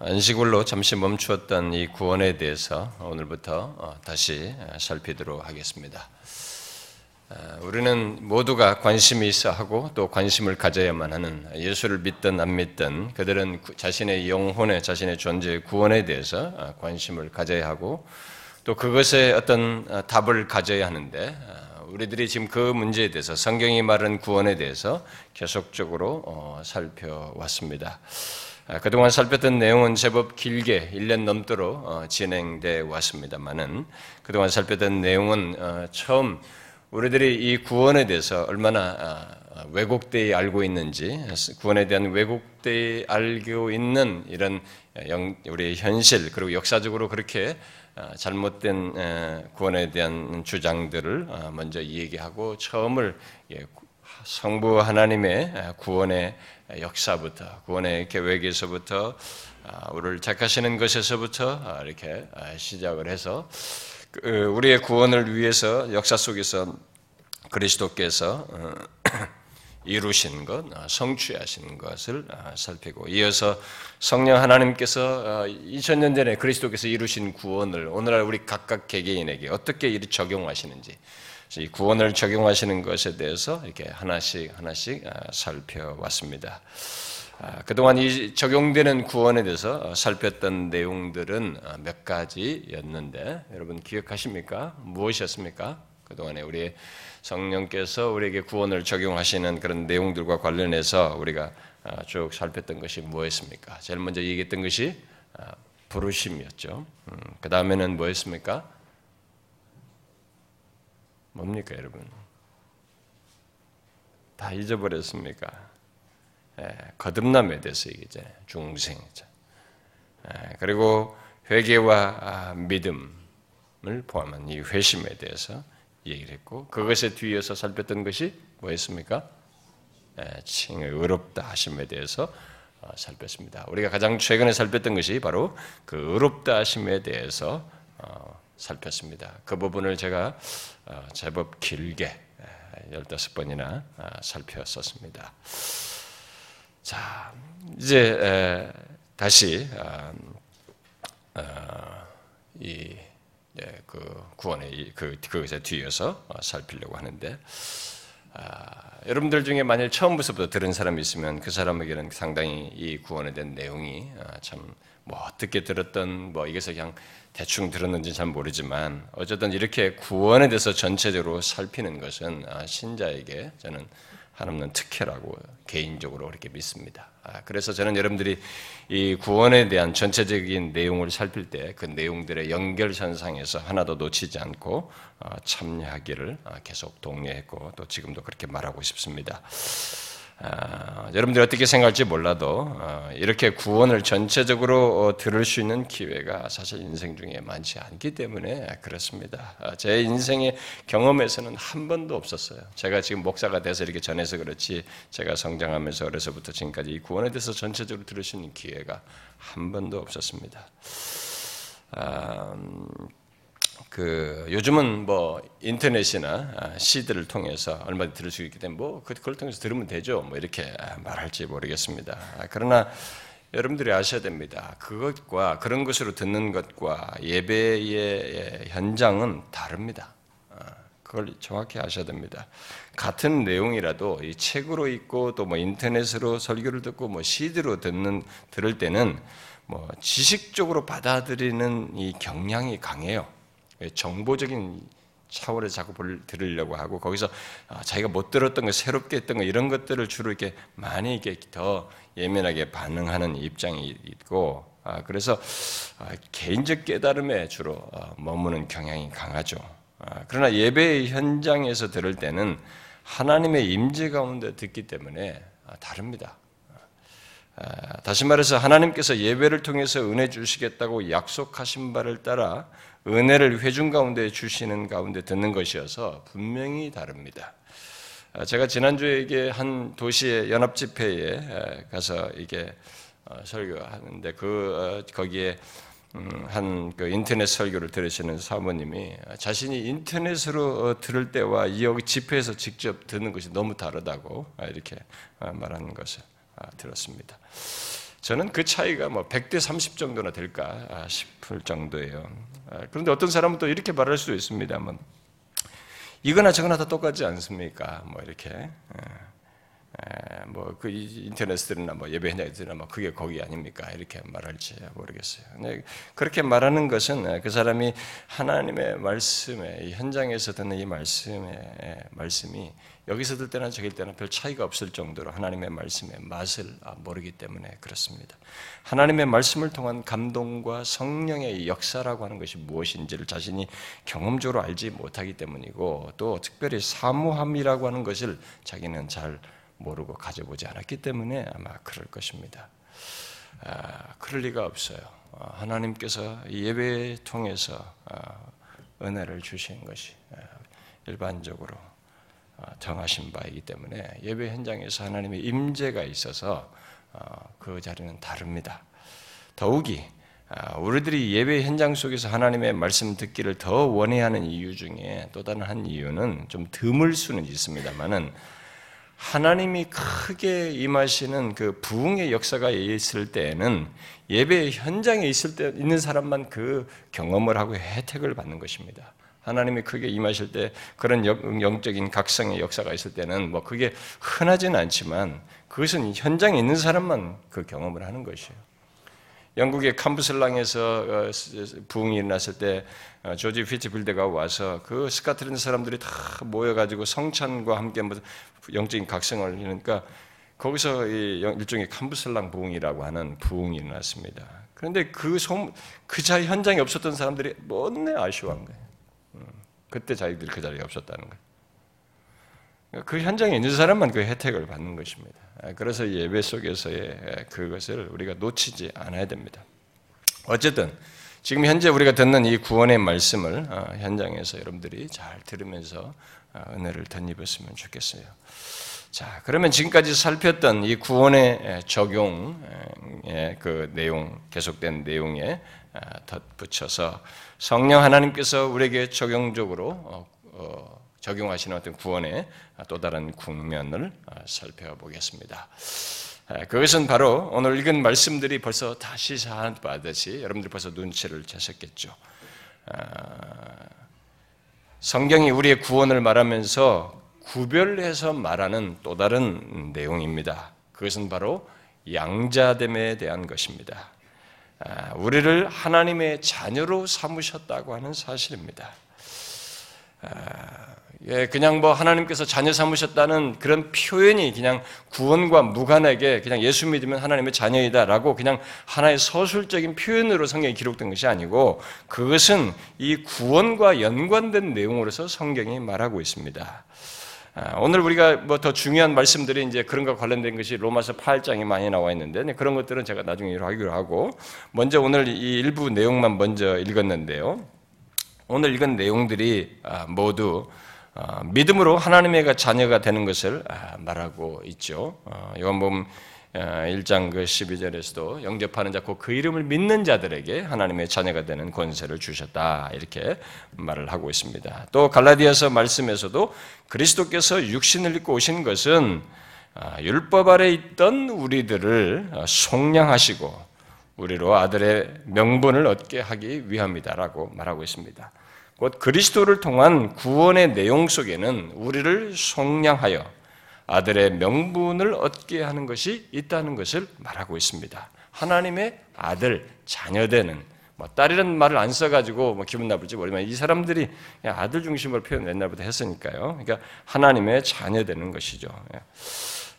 안식일로 잠시 멈추었던 이 구원에 대해서 오늘부터 어, 다시 살피도록 하겠습니다. 어, 우리는 모두가 관심이 있어 하고 또 관심을 가져야만 하는 예수를 믿든 안 믿든 그들은 자신의 영혼에 자신의 존재의 구원에 대해서 어, 관심을 가져야 하고 또 그것에 어떤 답을 가져야 하는데 우리들이 지금 그 문제에 대해서 성경이 말하는 구원에 대해서 계속적으로 살펴왔습니다. 아, 그동안 살폈던 내용은 제법 길게 1년 넘도록 어, 진행돼 왔습니다만은 그동안 살폈던 내용은 어, 처음 우리들이 이 구원에 대해서 얼마나 아, 왜곡되이 알고 있는지 구원에 대한 왜곡되이 알고 있는 이런 우리의 현실 그리고 역사적으로 그렇게 아, 잘못된 구원에 대한 주장들을 먼저 얘기하고 처음을 예, 성부 하나님의 구원의 역사부터 구원의 계획에서부터 아, 우리를 택하시는 것에서부터 아, 이렇게 아, 시작을 해서 그, 우리의 구원을 위해서 역사 속에서 그리스도께서 어, 이루신 것, 성취하신 것을 살피고 이어서 성령 하나님께서 2000년 어, 전에 그리스도께서 이루신 구원을 오늘날 우리 각각 개개인에게 어떻게 적용하시는지 이 구원을 적용하시는 것에 대해서 이렇게 하나씩 하나씩 아, 살펴왔습니다. 아, 그동안 이 적용되는 구원에 대해서 살폈던 내용들은 아, 몇 가지였는데 여러분 기억하십니까? 무엇이었습니까? 그동안에 우리 성령께서 우리에게 구원을 적용하시는 그런 내용들과 관련해서 우리가 쭉 살폈던 것이 무엇입니까? 제일 먼저 얘기했던 것이 부르심이었죠. 음, 그 다음에는 뭐였습니까? 뭡니까, 여러분? 다 잊어버렸습니까? 예, 거듭남에 대해서 얘기죠. 중생이죠. 예, 그리고 회개와 아, 믿음을 포함한 이 회심에 대해서 얘기를 했고 그것에 뒤에서 살폈던 것이 뭐였습니까? 예, 칭의 의롭다 하심에 대해서 어, 살폈습니다. 우리가 가장 최근에 살폈던 것이 바로 그 의롭다 하심에 대해서 어, 살폈습니다. 그 부분을 제가 어, 제법 길게 15번이나 아, 살폈었습니다. 자, 이제 다시 아, 어, 이 네, 그 구원의 그 그것에 뒤에서 어, 살피려고 하는데 아, 여러분들 중에 만일 처음부터 들은 사람이 있으면 그 사람에게는 상당히 이 구원에 대한 내용이 참 뭐 어떻게 들었던 뭐 이것을 그냥 대충 들었는지 잘 모르지만 어쨌든 이렇게 구원에 대해서 전체적으로 살피는 것은 아, 신자에게 저는 한없는 특혜라고 개인적으로 그렇게 믿습니다. 아, 그래서 저는 여러분들이 이 구원에 대한 전체적인 내용을 살필 때 그 내용들의 연결선상에서 하나도 놓치지 않고 어, 참여하기를 아, 계속 독려했고 또 지금도 그렇게 말하고 싶습니다. 아, 여러분들이 어떻게 생각할지 몰라도 어, 이렇게 구원을 전체적으로 어, 들을 수 있는 기회가 사실 인생 중에 많지 않기 때문에 그렇습니다. 아, 제 인생의 경험에서는 한 번도 없었어요. 제가 지금 목사가 돼서 이렇게 전해서 그렇지 제가 성장하면서 어려서부터 지금까지 이 구원에 대해서 전체적으로 들을 수 있는 기회가 한 번도 없었습니다. 아, 그 요즘은 뭐 인터넷이나 아, CD를 통해서 얼마든지 들을 수 있기 때문에 뭐 그, 그걸 통해서 들으면 되죠. 뭐 이렇게 말할지 모르겠습니다. 아, 그러나 여러분들이 아셔야 됩니다. 그것과 그런 것으로 듣는 것과 예배의 현장은 다릅니다. 아, 그걸 정확히 아셔야 됩니다. 같은 내용이라도 이 책으로 읽고 또 뭐 인터넷으로 설교를 듣고 뭐 CD로 듣는 들을 때는 뭐 지식적으로 받아들이는 이 경향이 강해요. 정보적인 차원에서 자꾸 들으려고 하고 거기서 아, 자기가 못 들었던 거 새롭게 했던 거 이런 것들을 주로 이렇게 많이 이렇게 더 예민하게 반응하는 입장이 있고 아, 그래서 아, 개인적 깨달음에 주로 머무는 경향이 강하죠. 그러나 예배 현장에서 들을 때는 하나님의 임재 가운데 듣기 때문에 다릅니다. 다시 말해서 하나님께서 예배를 통해서 은혜 주시겠다고 약속하신 바를 따라 은혜를 회중 가운데 주시는 가운데 듣는 것이어서 분명히 다릅니다. 아, 제가 지난주에 한 도시의 연합 집회에 가서 이게 어, 설교하는데 그 어, 거기에 음, 한그 인터넷 설교를 들으시는 사모님이 자신이 인터넷으로 어, 들을 때와 이 여기 집회에서 직접 듣는 것이 너무 다르다고 이렇게 말하는 것을 아, 들었습니다. 저는 그 차이가 뭐 100대 30 정도나 될까 싶을 정도예요. 그런데 어떤 사람은 또 이렇게 말할 수도 있습니다만, 이거나 저거나 다 똑같지 않습니까? 뭐 이렇게. 뭐그 인터넷들이나 뭐 예배 현장들이나 뭐 그게 거기 아닙니까? 이렇게 말할지 모르겠어요. 근데 그렇게 말하는 것은 그 사람이 하나님의 말씀에 현장에서 듣는 이 말씀의 말씀이 여기서 들 때나 저길 때나 별 차이가 없을 정도로 하나님의 말씀의 맛을 모르기 때문에 그렇습니다. 하나님의 말씀을 통한 감동과 성령의 역사라고 하는 것이 무엇인지를 자신이 경험적으로 알지 못하기 때문이고 또 특별히 사무함이라고 하는 것을 자기는 잘 모르고 가져보지 않았기 때문에 아마 그럴 것입니다. 아, 그럴 리가 없어요. 아, 하나님께서 예배 통해서 아, 은혜를 주신 것이 아, 일반적으로 아, 정하신 바이기 때문에 예배 현장에서 하나님의 임재가 있어서 아, 그 자리는 다릅니다. 더욱이 우리들이 예배 현장 속에서 하나님의 말씀 듣기를 더 원해하는 이유 중에 또 다른 한 이유는 좀 드물 수는 있습니다만은 하나님이 크게 임하시는 그 부흥의 역사가 있을 때에는 예배 현장에 있을 때 있는 사람만 그 경험을 하고 혜택을 받는 것입니다. 하나님이 크게 임하실 때 그런 영적인 각성의 역사가 있을 때는 뭐 그게 흔하지는 않지만 그것은 현장에 있는 사람만 그 경험을 하는 것이에요. 영국의 캄브슬랑에서 어, 부흥이 일어났을 때 어, 조지 피츠빌드가 와서 그 스카트랜드 사람들이 다 모여가지고 성찬과 함께 영적인 각성을 이러니까 거기서 일종의 캄브슬랑 부흥이라고 하는 부흥이 일어났습니다. 그런데 그 소, 그 자리 현장에 없었던 사람들이 뭔내 아쉬워한 거예요. 음, 그때 자기들이 그 자리에 없었다는 거예요. 그 현장에 있는 사람만 그 혜택을 받는 것입니다. 아, 그래서 예배 속에서의 그것을 우리가 놓치지 않아야 됩니다. 어쨌든 지금 현재 우리가 듣는 이 구원의 말씀을 어, 현장에서 여러분들이 잘 들으면서 어, 은혜를 덧입었으면 좋겠어요. 자, 그러면 지금까지 살폈던 이 구원의 적용의 그 내용, 계속된 내용에 어, 덧붙여서 성령 하나님께서 우리에게 적용적으로 적용하시는 어떤 구원의 또 다른 국면을 살펴보겠습니다. 그것은 바로 오늘 읽은 말씀들이 벌써 다 시사하듯이 여러분들 벌써 눈치를 채셨겠죠. 성경이 우리의 구원을 말하면서 구별해서 말하는 또 다른 내용입니다. 그것은 바로 양자됨에 대한 것입니다. 우리를 하나님의 자녀로 삼으셨다고 하는 사실입니다. 예, 그냥 뭐 하나님께서 자녀 삼으셨다는 그런 표현이 그냥 구원과 무관하게 그냥 예수 믿으면 하나님의 자녀이다라고 그냥 하나의 서술적인 표현으로 성경에 기록된 것이 아니고 그것은 이 구원과 연관된 내용으로서 성경이 말하고 있습니다. 아, 오늘 우리가 뭐 더 중요한 말씀들이 이제 그런 것 관련된 것이 로마서 8장에 많이 나와 있는데 네, 그런 것들은 제가 나중에 하기로 하고 먼저 오늘 이 일부 내용만 먼저 읽었는데요. 오늘 읽은 내용들이 아, 모두 어, 믿음으로 하나님의 자녀가 되는 것을 아, 말하고 있죠. 요한복음 1장 그 12절에서도 영접하는 자, 그 이름을 믿는 자들에게 하나님의 자녀가 되는 권세를 주셨다. 이렇게 말을 하고 있습니다. 또 갈라디아서 말씀에서도 그리스도께서 육신을 입고 오신 것은 아, 율법 아래 있던 우리들을 어, 속량하시고 우리로 아들의 명분을 얻게 하기 위함이다라고 말하고 있습니다. 곧 그리스도를 통한 구원의 내용 속에는 우리를 속량하여 아들의 명분을 얻게 하는 것이 있다는 것을 말하고 있습니다. 하나님의 아들, 자녀되는 뭐 딸이라는 말을 안 써가지고 뭐 기분 나쁠지 모르지만 이 사람들이 아들 중심으로 표현 옛날부터 했으니까요. 그러니까 하나님의 자녀되는 것이죠.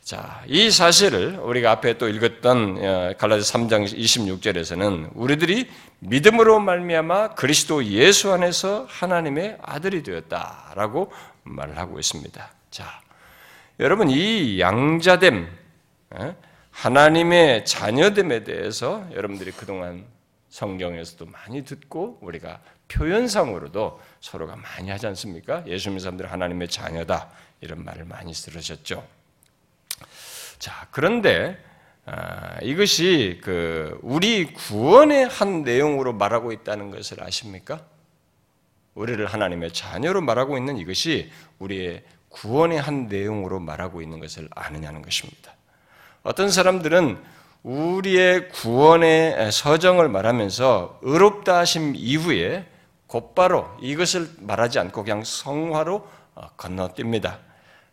예. 자, 이 사실을 우리가 앞에 또 읽었던 어, 갈라디 3장 26절에서는 우리들이 믿음으로 말미암아 그리스도 예수 안에서 하나님의 아들이 되었다라고 말을 하고 있습니다. 자, 여러분 이 양자됨, 어, 하나님의 자녀됨에 대해서 여러분들이 그동안 성경에서도 많이 듣고 우리가 표현상으로도 서로가 많이 하지 않습니까? 예수 믿는 사람들 하나님의 자녀다 이런 말을 많이 들으셨죠. 자, 그런데 아, 이것이 그 우리 구원의 한 내용으로 말하고 있다는 것을 아십니까? 우리를 하나님의 자녀로 말하고 있는 이것이 우리의 구원의 한 내용으로 말하고 있는 것을 아느냐는 것입니다. 어떤 사람들은 우리의 구원의 서정을 말하면서 의롭다 하심 이후에 곧바로 이것을 말하지 않고 그냥 성화로 어, 건너뜁니다.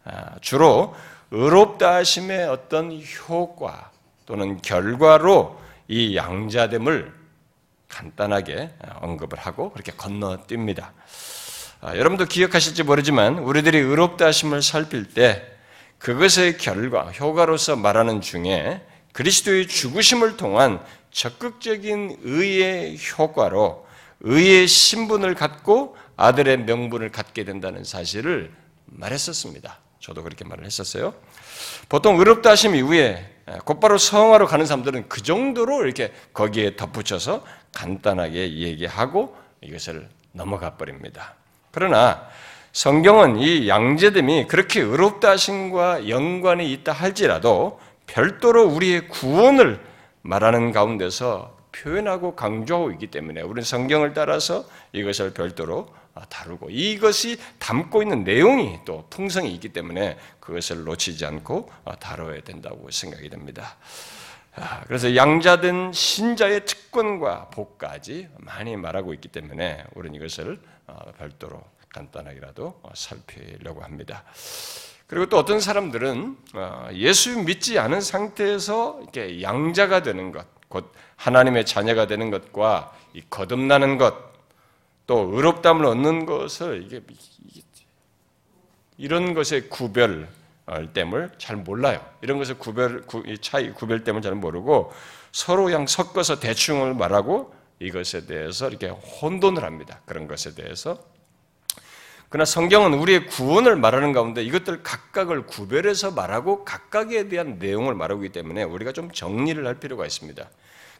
아, 주로 의롭다 하심의 어떤 효과 또는 결과로 이 양자됨을 간단하게 언급을 하고 그렇게 건너뜁니다. 아, 여러분도 기억하실지 모르지만 우리들이 의롭다 하심을 살필 때 그것의 결과, 효과로서 말하는 중에 그리스도의 죽으심을 통한 적극적인 의의 효과로 의의 신분을 갖고 아들의 명분을 갖게 된다는 사실을 말했었습니다. 저도 그렇게 말을 했었어요. 보통 의롭다 하심 이후에 곧바로 성화로 가는 사람들은 그 정도로 이렇게 거기에 덧붙여서 간단하게 얘기하고 이것을 넘어가 버립니다. 그러나 성경은 이 양제됨이 그렇게 의롭다 하심과 연관이 있다 할지라도 별도로 우리의 구원을 말하는 가운데서 표현하고 강조하고 있기 때문에 우리는 성경을 따라서 이것을 별도로 다루고 이것이 담고 있는 내용이 또 풍성이 있기 때문에 그것을 놓치지 않고 다뤄야 된다고 생각이 됩니다. 아, 그래서 양자된 신자의 특권과 복까지 많이 말하고 있기 때문에 우리는 이것을 어, 별도로 간단하게라도 살피려고 합니다. 그리고 또 어떤 사람들은 어, 예수 믿지 않은 상태에서 이렇게 양자가 되는 것, 곧 하나님의 자녀가 되는 것과 거듭나는 것, 또 의롭담을 얻는 것을 이게 이런 것의 구별 됨을 잘 몰라요. 이런 것의 구별 차이 구별됨을 잘 모르고 서로 그냥 섞어서 대충을 말하고 이것에 대해서 이렇게 혼돈을 합니다. 그런 것에 대해서 그러나 성경은 우리의 구원을 말하는 가운데 이것들 각각을 구별해서 말하고 각각에 대한 내용을 말하기 때문에 우리가 좀 정리를 할 필요가 있습니다.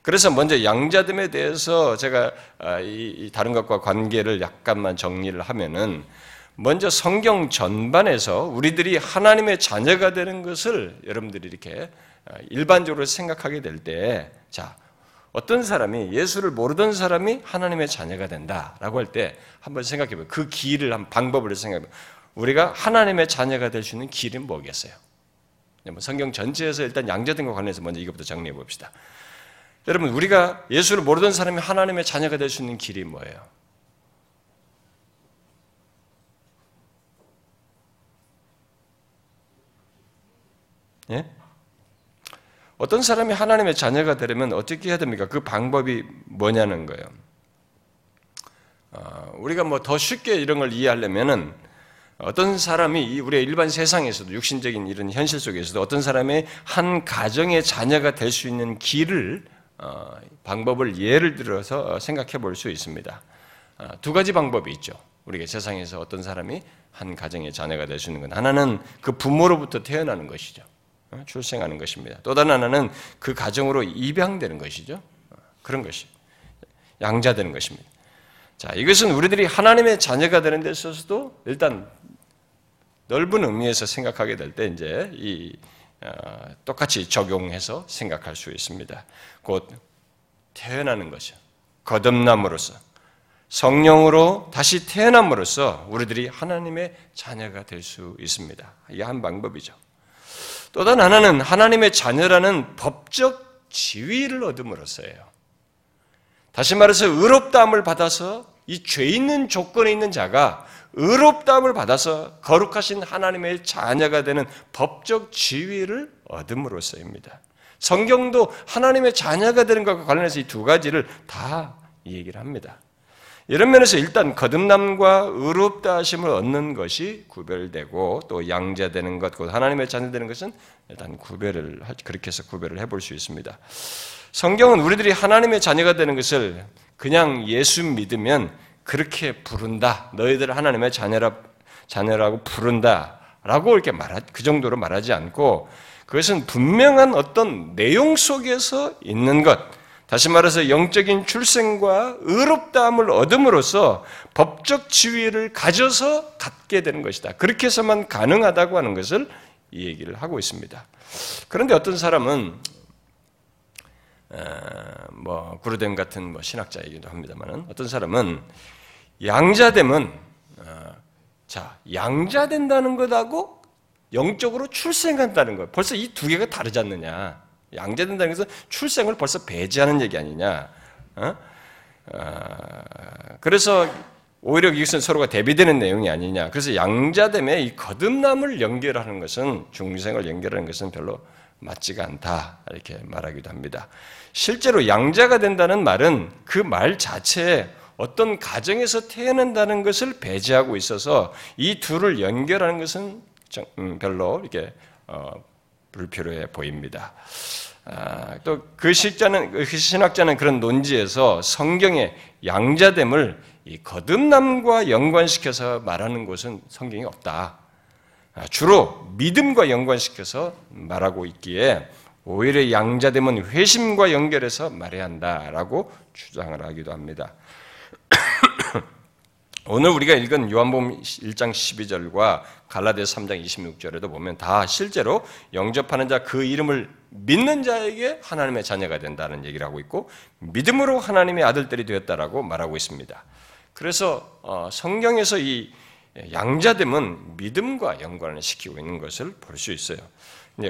그래서 먼저 양자됨에 대해서 제가 아, 이 다른 것과 관계를 약간만 정리를 하면은 먼저 성경 전반에서 우리들이 하나님의 자녀가 되는 것을 여러분들이 이렇게 아, 일반적으로 생각하게 될 때, 자, 어떤 사람이 예수를 모르던 사람이 하나님의 자녀가 된다라고 할 때 한번 생각해 보요. 그 길을 한 방법을 생각해 보요. 우리가 하나님의 자녀가 될 수 있는 길은 뭐겠어요? 뭐 성경 전체에서 일단 양자등과 관련해서 먼저 이것부터 정리해 봅시다. 여러분, 우리가 예수를 모르던 사람이 하나님의 자녀가 될 수 있는 길이 뭐예요? 예? 어떤 사람이 하나님의 자녀가 되려면 어떻게 해야 됩니까? 그 방법이 뭐냐는 거예요. 어, 우리가 뭐 더 쉽게 이런 걸 이해하려면은 어떤 사람이 우리의 일반 세상에서도 육신적인 이런 현실 속에서도 어떤 사람의 한 가정의 자녀가 될 수 있는 길을 어, 방법을 예를 들어서 생각해 볼 수 있습니다. 어, 두 가지 방법이 있죠. 우리가 세상에서 어떤 사람이 한 가정의 자녀가 될 수 있는 건 하나는 그 부모로부터 태어나는 것이죠. 어, 출생하는 것입니다. 또 다른 하나는 그 가정으로 입양되는 것이죠. 어, 그런 것이 양자되는 것입니다. 자, 이것은 우리들이 하나님의 자녀가 되는 데 있어서도 일단 넓은 의미에서 생각하게 될 때 이제 이 어, 똑같이 적용해서 생각할 수 있습니다. 곧 태어나는 것이요. 거듭남으로써 성령으로 다시 태어남으로써 우리들이 하나님의 자녀가 될 수 있습니다. 이게 한 방법이죠. 또 다른 하나는 하나님의 자녀라는 법적 지위를 얻음으로써예요. 다시 말해서 의롭다함을 받아서 이 죄 있는 조건에 있는 자가 의롭다함을 받아서 거룩하신 하나님의 자녀가 되는 법적 지위를 얻음으로써입니다. 성경도 하나님의 자녀가 되는 것과 관련해서 이 두 가지를 다 얘기를 합니다. 이런 면에서 일단 거듭남과 의롭다 하심을 얻는 것이 구별되고 또 양자되는 것, 곧 하나님의 자녀되는 것은 일단 구별을 그렇게 해서 구별을 해볼 수 있습니다. 성경은 우리들이 하나님의 자녀가 되는 것을 그냥 예수 믿으면 그렇게 부른다. 너희들 하나님의 자녀라 자녀라고 부른다 라고 이렇게 말하 그 정도로 말하지 않고 그것은 분명한 어떤 내용 속에서 있는 것. 다시 말해서 영적인 출생과 의롭다함을 얻음으로써 법적 지위를 가져서 갖게 되는 것이다. 그렇게 해서만 가능하다고 하는 것을 이 얘기를 하고 있습니다. 그런데 어떤 사람은 뭐 구르뎀 같은 뭐 신학자이기도 합니다만은 어떤 사람은 양자됨은 어, 자 양자된다는 것하고 영적으로 출생한다는 것 벌써 이 두 개가 다르지 않느냐 양자된다는 것은 출생을 벌써 배제하는 얘기 아니냐. 어? 어, 그래서 오히려 이것은 서로가 대비되는 내용이 아니냐. 그래서 양자됨에 이 거듭남을 연결하는 것은 중생을 연결하는 것은 별로 맞지가 않다. 이렇게 말하기도 합니다. 실제로 양자가 된다는 말은 그 말 자체에 어떤 가정에서 태어난다는 것을 배제하고 있어서 이 둘을 연결하는 것은 음, 별로 이렇게 어, 불필요해 보입니다. 아, 또그 실자는 그 신학자는 그런 논지에서 성경의 양자됨을 이 거듭남과 연관시켜서 말하는 것은 성경이 없다. 아, 주로 믿음과 연관시켜서 말하고 있기에 오히려 양자됨은 회심과 연결해서 말해야 한다라고 주장을 하기도 합니다. 오늘 우리가 읽은 요한복음 1장 12절과 갈라디아 3장 26절에도 보면 다 실제로 영접하는 자 그 이름을 믿는 자에게 하나님의 자녀가 된다는 얘기를 하고 있고 믿음으로 하나님의 아들들이 되었다라고 말하고 있습니다. 그래서 어, 성경에서 이 양자됨은 믿음과 연관을 시키고 있는 것을 볼 수 있어요.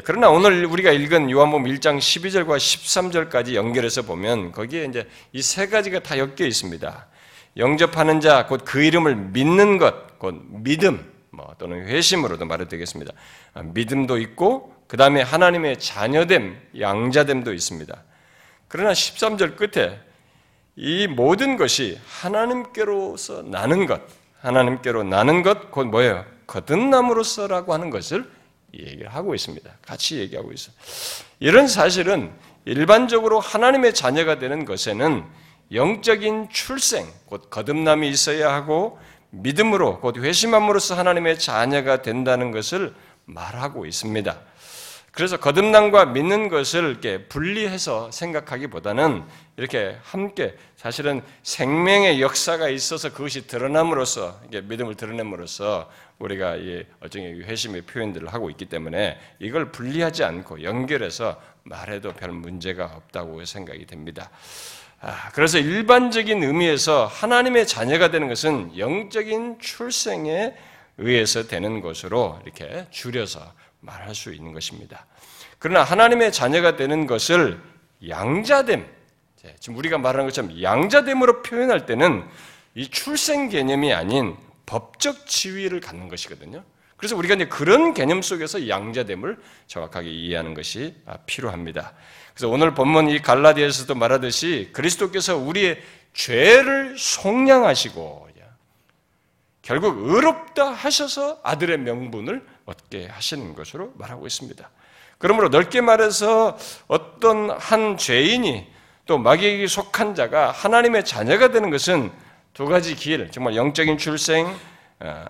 그러나 오늘 우리가 읽은 요한복음 1장 12절과 13절까지 연결해서 보면 거기에 이제 이 세 가지가 다 엮여 있습니다. 영접하는 자, 곧 그 이름을 믿는 것, 곧 믿음, 뭐 또는 회심으로도 말해도 되겠습니다. 아, 믿음도 있고, 그 다음에 하나님의 자녀됨, 양자됨도 있습니다. 그러나 13절 끝에 이 모든 것이 하나님께로서 나는 것, 하나님께로 나는 것, 곧 뭐예요? 거듭남으로서라고 하는 것을 얘기를 하고 있습니다. 같이 얘기하고 있어요. 이런 사실은 일반적으로 하나님의 자녀가 되는 것에는 영적인 출생, 곧 거듭남이 있어야 하고 믿음으로 곧 회심함으로써 하나님의 자녀가 된다는 것을 말하고 있습니다. 그래서 거듭남과 믿는 것을 이렇게 분리해서 생각하기보다는 이렇게 함께 사실은 생명의 역사가 있어서 그것이 드러남으로써 이게 믿음을 드러냄으로써 우리가 이 어정의 회심의 표현들을 하고 있기 때문에 이걸 분리하지 않고 연결해서 말해도 별 문제가 없다고 생각이 됩니다. 아, 그래서 일반적인 의미에서 하나님의 자녀가 되는 것은 영적인 출생에 의해서 되는 것으로 이렇게 줄여서 말할 수 있는 것입니다. 그러나 하나님의 자녀가 되는 것을 양자됨, 지금 우리가 말하는 것처럼 양자됨으로 표현할 때는 이 출생 개념이 아닌 법적 지위를 갖는 것이거든요. 그래서 우리가 이제 그런 개념 속에서 양자됨을 정확하게 이해하는 것이 필요합니다. 그래서 오늘 본문 이 갈라디아에서도 말하듯이 그리스도께서 우리의 죄를 속량하시고 결국 의롭다 하셔서 아들의 명분을 얻게 하시는 것으로 말하고 있습니다. 그러므로 넓게 말해서 어떤 한 죄인이 또 마귀에게 속한 자가 하나님의 자녀가 되는 것은 두 가지 길, 정말 영적인 출생, 어,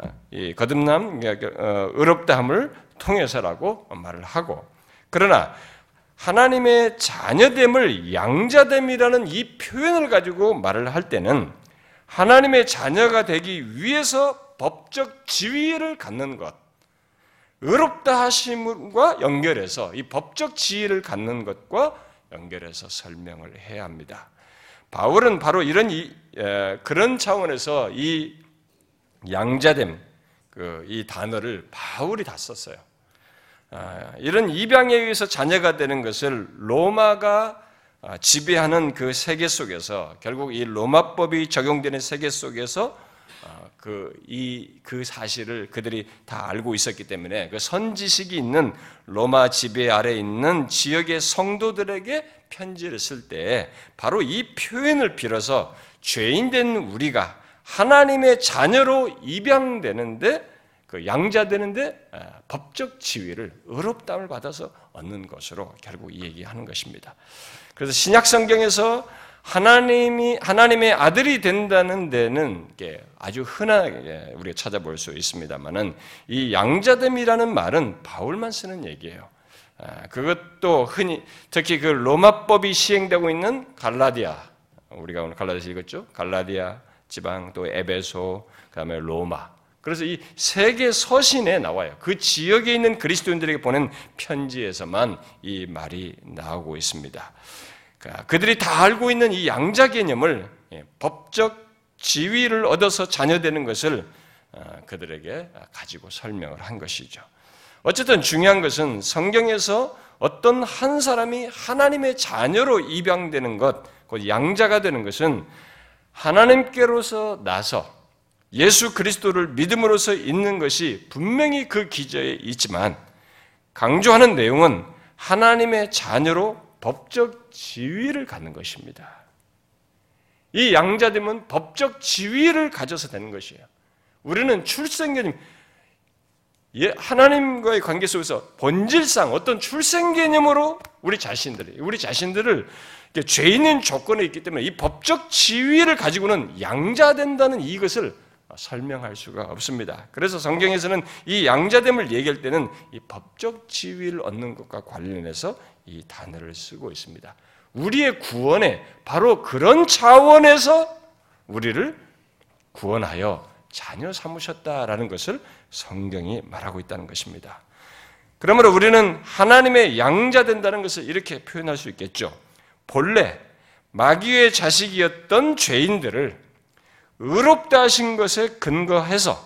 거듭남, 어, 의롭다함을 통해서라고 말을 하고, 그러나 하나님의 자녀됨을 양자됨이라는 이 표현을 가지고 말을 할 때는 하나님의 자녀가 되기 위해서 법적 지위를 갖는 것, 의롭다 하심과 연결해서 이 법적 지위를 갖는 것과 연결해서 설명을 해야 합니다. 바울은 바로 이런 이, 에, 그런 차원에서 이 양자됨 그 이 단어를 바울이 다 썼어요. 아, 이런 입양에 의해서 자녀가 되는 것을 로마가 아, 지배하는 그 세계 속에서 결국 이 로마법이 적용되는 세계 속에서 그이그 그 사실을 그들이 다 알고 있었기 때문에 그 선지식이 있는 로마 지배 아래 있는 지역의 성도들에게 편지를 쓸 때 바로 이 표현을 빌어서 죄인 된 우리가 하나님의 자녀로 입양되는데 그 양자되는데 아, 법적 지위를 의롭다을 받아서 얻는 것으로 결국 얘기하는 것입니다. 그래서 신약 성경에서 하나님이 하나님의 아들이 된다는 데는 아주 흔하게 우리가 찾아볼 수 있습니다만은 이 양자됨이라는 말은 바울만 쓰는 얘기예요. 아, 그것도 흔히 특히 그 로마법이 시행되고 있는 갈라디아 우리가 오늘 갈라디아 읽었죠? 갈라디아 지방 또 에베소 그다음에 로마 그래서 이 세계 서신에 나와요. 그 지역에 있는 그리스도인들에게 보낸 편지에서만 이 말이 나오고 있습니다. 그러니까 그들이 다 알고 있는 이 양자 개념을 예, 법적 지위를 얻어서 자녀되는 것을 어, 그들에게 가지고 설명을 한 것이죠. 어쨌든 중요한 것은 성경에서 어떤 한 사람이 하나님의 자녀로 입양되는 것, 곧 양자가 되는 것은 하나님께로서 나서 예수 그리스도를 믿음으로써 있는 것이 분명히 그 기저에 있지만 강조하는 내용은 하나님의 자녀로 법적 지위를 갖는 것입니다. 이 양자됨은 법적 지위를 가져서 되는 것이에요. 우리는 출생 개념, 예, 하나님과의 관계 속에서 본질상 어떤 출생 개념으로 우리 자신들이, 우리 자신들을 죄 있는 조건에 있기 때문에 이 법적 지위를 가지고는 양자된다는 이것을 설명할 수가 없습니다. 그래서 성경에서는 이 양자됨을 얘기할 때는 이 법적 지위를 얻는 것과 관련해서 이 단어를 쓰고 있습니다. 우리의 구원에 바로 그런 차원에서 우리를 구원하여 자녀 삼으셨다라는 것을 성경이 말하고 있다는 것입니다. 그러므로 우리는 하나님의 양자 된다는 것을 이렇게 표현할 수 있겠죠. 본래 마귀의 자식이었던 죄인들을 의롭다 하신 것에 근거해서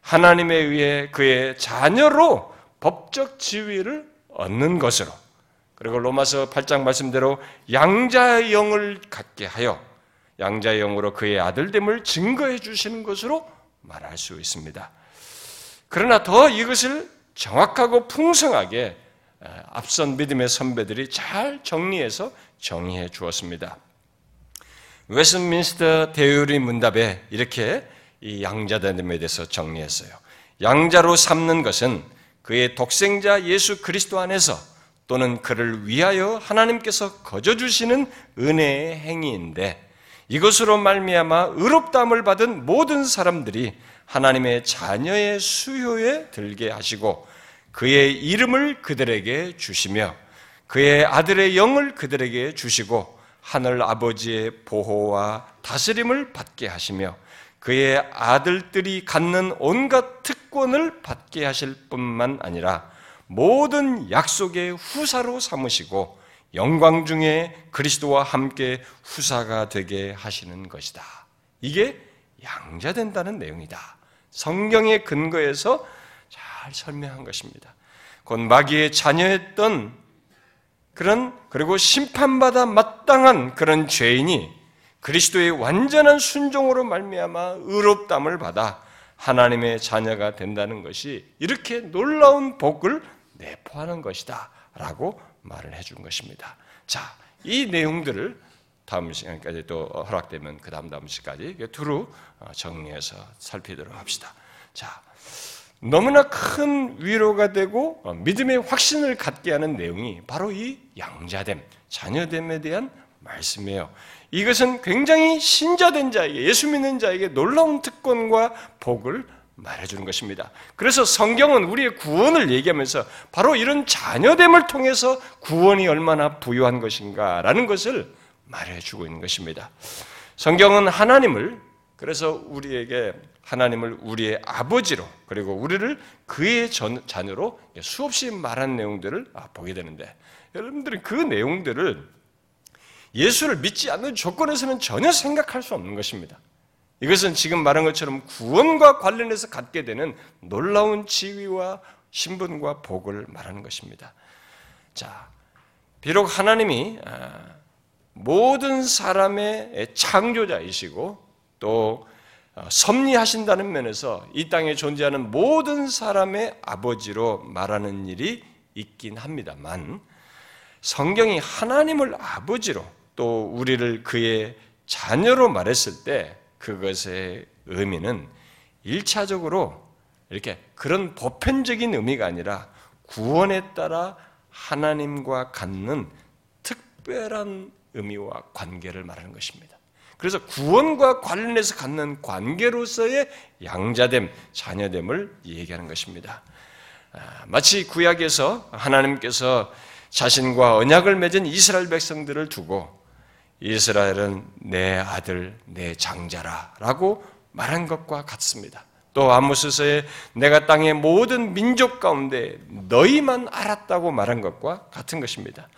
하나님에 의해 그의 자녀로 법적 지위를 얻는 것으로 그리고 로마서 8장 말씀대로 양자의 영을 갖게 하여 양자의 영으로 그의 아들됨을 증거해 주시는 것으로 말할 수 있습니다. 그러나 더 이것을 정확하고 풍성하게 앞선 믿음의 선배들이 잘 정리해서 정의해 주었습니다. 웨스민스터 대유리 문답에 이렇게 이 양자됨에 대해서 정리했어요. 양자로 삼는 것은 그의 독생자 예수 그리스도 안에서 또는 그를 위하여 하나님께서 거저 주시는 은혜의 행위인데 이것으로 말미암아 의롭다함을 받은 모든 사람들이 하나님의 자녀의 수효에 들게 하시고 그의 이름을 그들에게 주시며 그의 아들의 영을 그들에게 주시고 하늘 아버지의 보호와 다스림을 받게 하시며 그의 아들들이 갖는 온갖 특권을 받게 하실 뿐만 아니라 모든 약속의 후사로 삼으시고 영광 중에 그리스도와 함께 후사가 되게 하시는 것이다. 이게 양자된다는 내용이다. 성경의 근거에서 잘 설명한 것입니다. 곧 마귀의 자녀였던 그런 그리고 심판받아 마땅한 그런 죄인이 그리스도의 완전한 순종으로 말미암아 의롭담을 받아 하나님의 자녀가 된다는 것이 이렇게 놀라운 복을 내포하는 것이다라고 말을 해준 것입니다. 자, 이 내용들을 다음 시간까지 또 허락되면 그 다음 다음 시까지 두루 어, 정리해서 살피도록 합시다. 자, 너무나 큰 위로가 되고 어, 믿음의 확신을 갖게 하는 내용이 바로 이 양자됨, 자녀됨에 대한 말씀이에요. 이것은 굉장히 신자된 자에게, 예수 믿는 자에게 놀라운 특권과 복을 말해주는 것입니다. 그래서 성경은 우리의 구원을 얘기하면서 바로 이런 자녀됨을 통해서 구원이 얼마나 부유한 것인가라는 것을 말해주고 있는 것입니다. 성경은 하나님을 그래서 우리에게 하나님을 우리의 아버지로 그리고 우리를 그의 자녀로 수없이 말한 내용들을 아, 보게 되는데 여러분들은 그 내용들을 예수를 믿지 않는 조건에서는 전혀 생각할 수 없는 것입니다. 이것은 지금 말한 것처럼 구원과 관련해서 갖게 되는 놀라운 지위와 신분과 복을 말하는 것입니다. 자, 비록 하나님이 아, 모든 사람의 창조자이시고 또 어, 섭리하신다는 면에서 이 땅에 존재하는 모든 사람의 아버지로 말하는 일이 있긴 합니다만 성경이 하나님을 아버지로 또 우리를 그의 자녀로 말했을 때 그것의 의미는 일차적으로 이렇게 그런 보편적인 의미가 아니라 구원에 따라 하나님과 갖는 특별한 의미와 관계를 말하는 것입니다. 그래서 구원과 관련해서 갖는 관계로서의 양자됨, 자녀됨을 얘기하는 것입니다. 아, 마치 구약에서 하나님께서 자신과 언약을 맺은 이스라엘 백성들을 두고 이스라엘은 내 아들, 내 장자라 라고 말한 것과 같습니다. 또 아모스서에 내가 땅의 모든 민족 가운데 너희만 알았다고 말한 것과 같은 것입니다.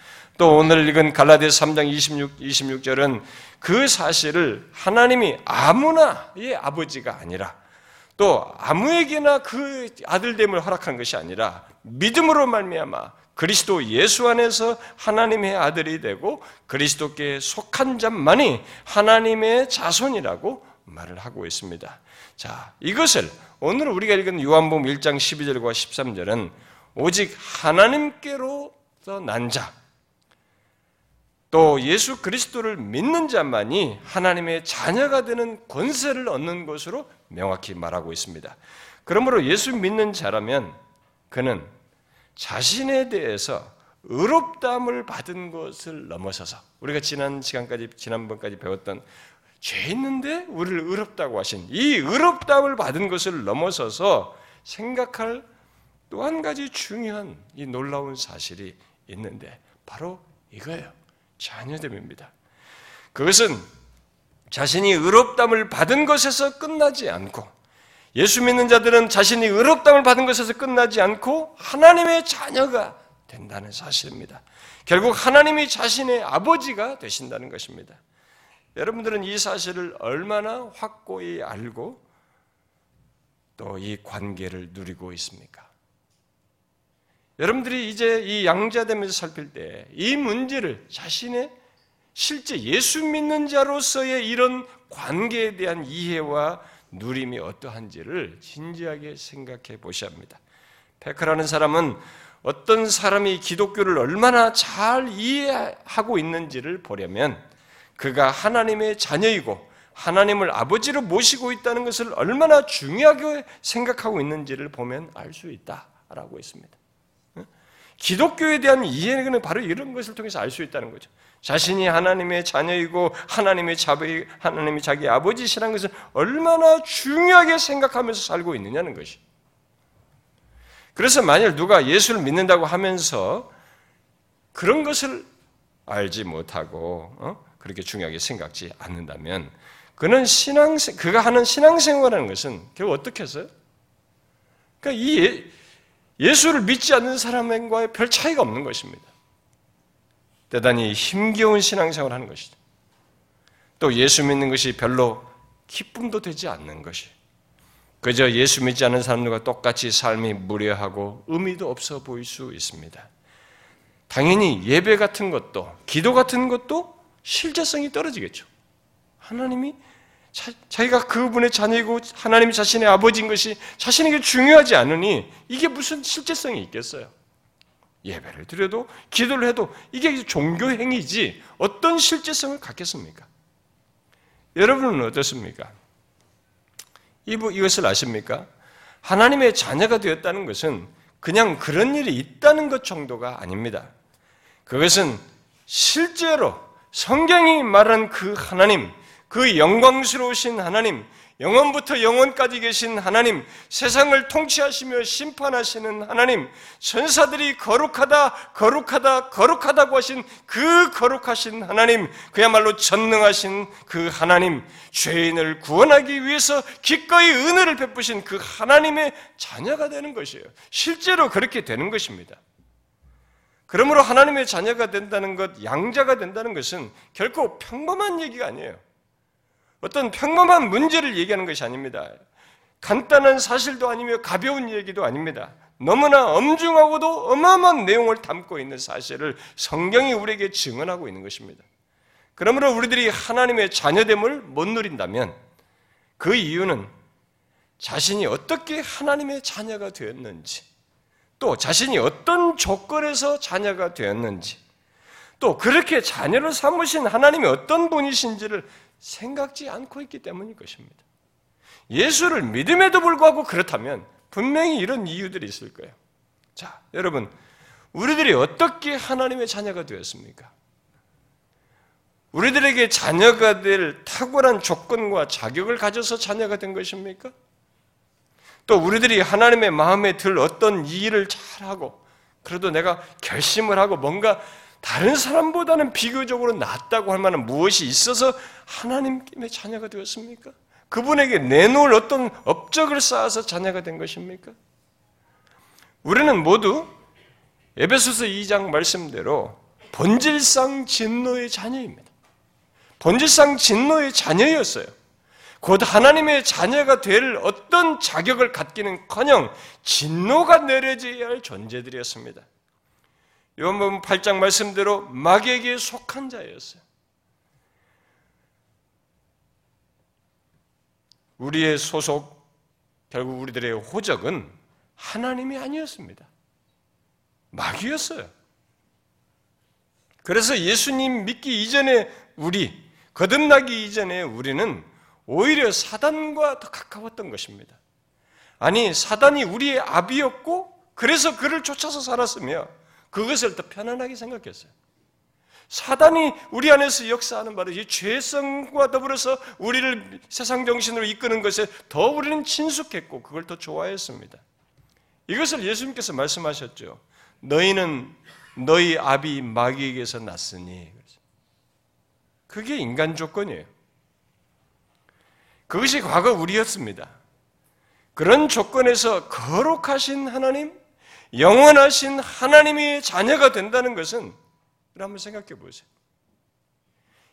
또 오늘 읽은 갈라디아 3장 26, 26절은 그 사실을 하나님이 아무나의 아버지가 아니라 또 아무에게나 그 아들됨을 허락한 것이 아니라 믿음으로 말미암아 그리스도 예수 안에서 하나님의 아들이 되고 그리스도께 속한 자만이 하나님의 자손이라고 말을 하고 있습니다. 자, 이것을 오늘 우리가 읽은 요한복음 1장 12절과 13절은 오직 하나님께로서 난 자, 또 예수 그리스도를 믿는 자만이 하나님의 자녀가 되는 권세를 얻는 것으로 명확히 말하고 있습니다. 그러므로 예수 믿는 자라면 그는 자신에 대해서 의롭담을 받은 것을 넘어서서 우리가 지난 시간까지 지난번까지 배웠던 죄 있는데 우리를 의롭다고 하신 이 의롭담을 받은 것을 넘어서서 생각할 또 한 가지 중요한 이 놀라운 사실이 있는데 바로 이거예요. 자녀됨입니다. 그것은 자신이 의롭담을 받은 것에서 끝나지 않고 예수 믿는 자들은 자신이 의롭담을 받은 것에서 끝나지 않고 하나님의 자녀가 된다는 사실입니다. 결국 하나님이 자신의 아버지가 되신다는 것입니다. 여러분들은 이 사실을 얼마나 확고히 알고 또 이 관계를 누리고 있습니까? 여러분들이 이제 이 양자되면서 살필 때 이 문제를 자신의 실제 예수 믿는 자로서의 이런 관계에 대한 이해와 누림이 어떠한지를 진지하게 생각해 보셔야 합니다. 페크라는 사람은 어떤 사람이 기독교를 얼마나 잘 이해하고 있는지를 보려면 그가 하나님의 자녀이고 하나님을 아버지로 모시고 있다는 것을 얼마나 중요하게 생각하고 있는지를 보면 알 수 있다라고 했습니다. 기독교에 대한 이해는 바로 이런 것을 통해서 알 수 있다는 거죠. 자신이 하나님의 자녀이고 하나님의 자비, 하나님이 자기 아버지시라는 것을 얼마나 중요하게 생각하면서 살고 있느냐는 것이. 그래서 만일 누가 예수를 믿는다고 하면서 그런 것을 알지 못하고 어? 그렇게 중요하게 생각지 않는다면 그는 신앙 그가 하는 신앙생활이라는 것은 결국 어떻게 했어요? 그러니까 이 예, 예수를 믿지 않는 사람과의 별 차이가 없는 것입니다. 대단히 힘겨운 신앙생활을 하는 것이죠. 또 예수 믿는 것이 별로 기쁨도 되지 않는 것이. 그저 예수 믿지 않는 사람들과 똑같이 삶이 무례하고 의미도 없어 보일 수 있습니다. 당연히 예배 같은 것도, 기도 같은 것도 실제성이 떨어지겠죠. 하나님이 자, 기가 그분의 자녀이고 하나님이 자신의 아버지인 것이 자신에게 중요하지 않으니 이게 무슨 실제성이 있겠어요? 예배를 드려도 기도를 해도 이게 종교 행위지 어떤 실제성을 갖겠습니까? 여러분은 어떻습니까? 이것을 아십니까? 하나님의 자녀가 되었다는 것은 그냥 그런 일이 있다는 것 정도가 아닙니다. 그것은 실제로 성경이 말한 그 하나님, 그 영광스러우신 하나님, 영원부터 영원까지 계신 하나님, 세상을 통치하시며 심판하시는 하나님, 천사들이 거룩하다, 거룩하다, 거룩하다고 하신 그 거룩하신 하나님, 그야말로 전능하신 그 하나님, 죄인을 구원하기 위해서 기꺼이 은혜를 베푸신 그 하나님의 자녀가 되는 것이에요. 실제로 그렇게 되는 것입니다. 그러므로 하나님의 자녀가 된다는 것, 양자가 된다는 것은 결코 평범한 얘기가 아니에요. 어떤 평범한 문제를 얘기하는 것이 아닙니다. 간단한 사실도 아니며 가벼운 얘기도 아닙니다. 너무나 엄중하고도 어마어마한 내용을 담고 있는 사실을 성경이 우리에게 증언하고 있는 것입니다. 그러므로 우리들이 하나님의 자녀됨을 못 누린다면 그 이유는 자신이 어떻게 하나님의 자녀가 되었는지, 또 자신이 어떤 조건에서 자녀가 되었는지, 또 그렇게 자녀를 삼으신 하나님이 어떤 분이신지를 생각지 않고 있기 때문일 것입니다. 예수를 믿음에도 불구하고 그렇다면 분명히 이런 이유들이 있을 거예요. 자, 여러분, 우리들이 어떻게 하나님의 자녀가 되었습니까? 우리들에게 자녀가 될 탁월한 조건과 자격을 가져서 자녀가 된 것입니까? 또 우리들이 하나님의 마음에 들 어떤 일을 잘하고 그래도 내가 결심을 하고 뭔가 다른 사람보다는 비교적으로 낫다고 할 만한 무엇이 있어서 하나님의 자녀가 되었습니까? 그분에게 내놓을 어떤 업적을 쌓아서 자녀가 된 것입니까? 우리는 모두 에베소서 2장 말씀대로 본질상 진노의 자녀입니다. 본질상 진노의 자녀였어요. 곧 하나님의 자녀가 될 어떤 자격을 갖기는 커녕 진노가 내려져야 할 존재들이었습니다. 요한복음 8장 말씀대로 마귀에게 속한 자였어요. 우리의 소속, 결국 우리들의 호적은 하나님이 아니었습니다. 마귀였어요. 그래서 예수님 믿기 이전에 우리, 거듭나기 이전에 우리는 오히려 사단과 더 가까웠던 것입니다. 아니, 사단이 우리의 아비였고, 그래서 그를 쫓아서 살았으며, 그것을 더 편안하게 생각했어요. 사단이 우리 안에서 역사하는 바로 이 죄성과 더불어서 우리를 세상 정신으로 이끄는 것에 더 우리는 친숙했고 그걸 더 좋아했습니다. 이것을 예수님께서 말씀하셨죠. 너희는 너희 아비 마귀에게서 났으니 그게 인간 조건이에요. 그것이 과거 우리였습니다. 그런 조건에서 거룩하신 하나님, 영원하신 하나님의 자녀가 된다는 것은 한번 생각해 보세요.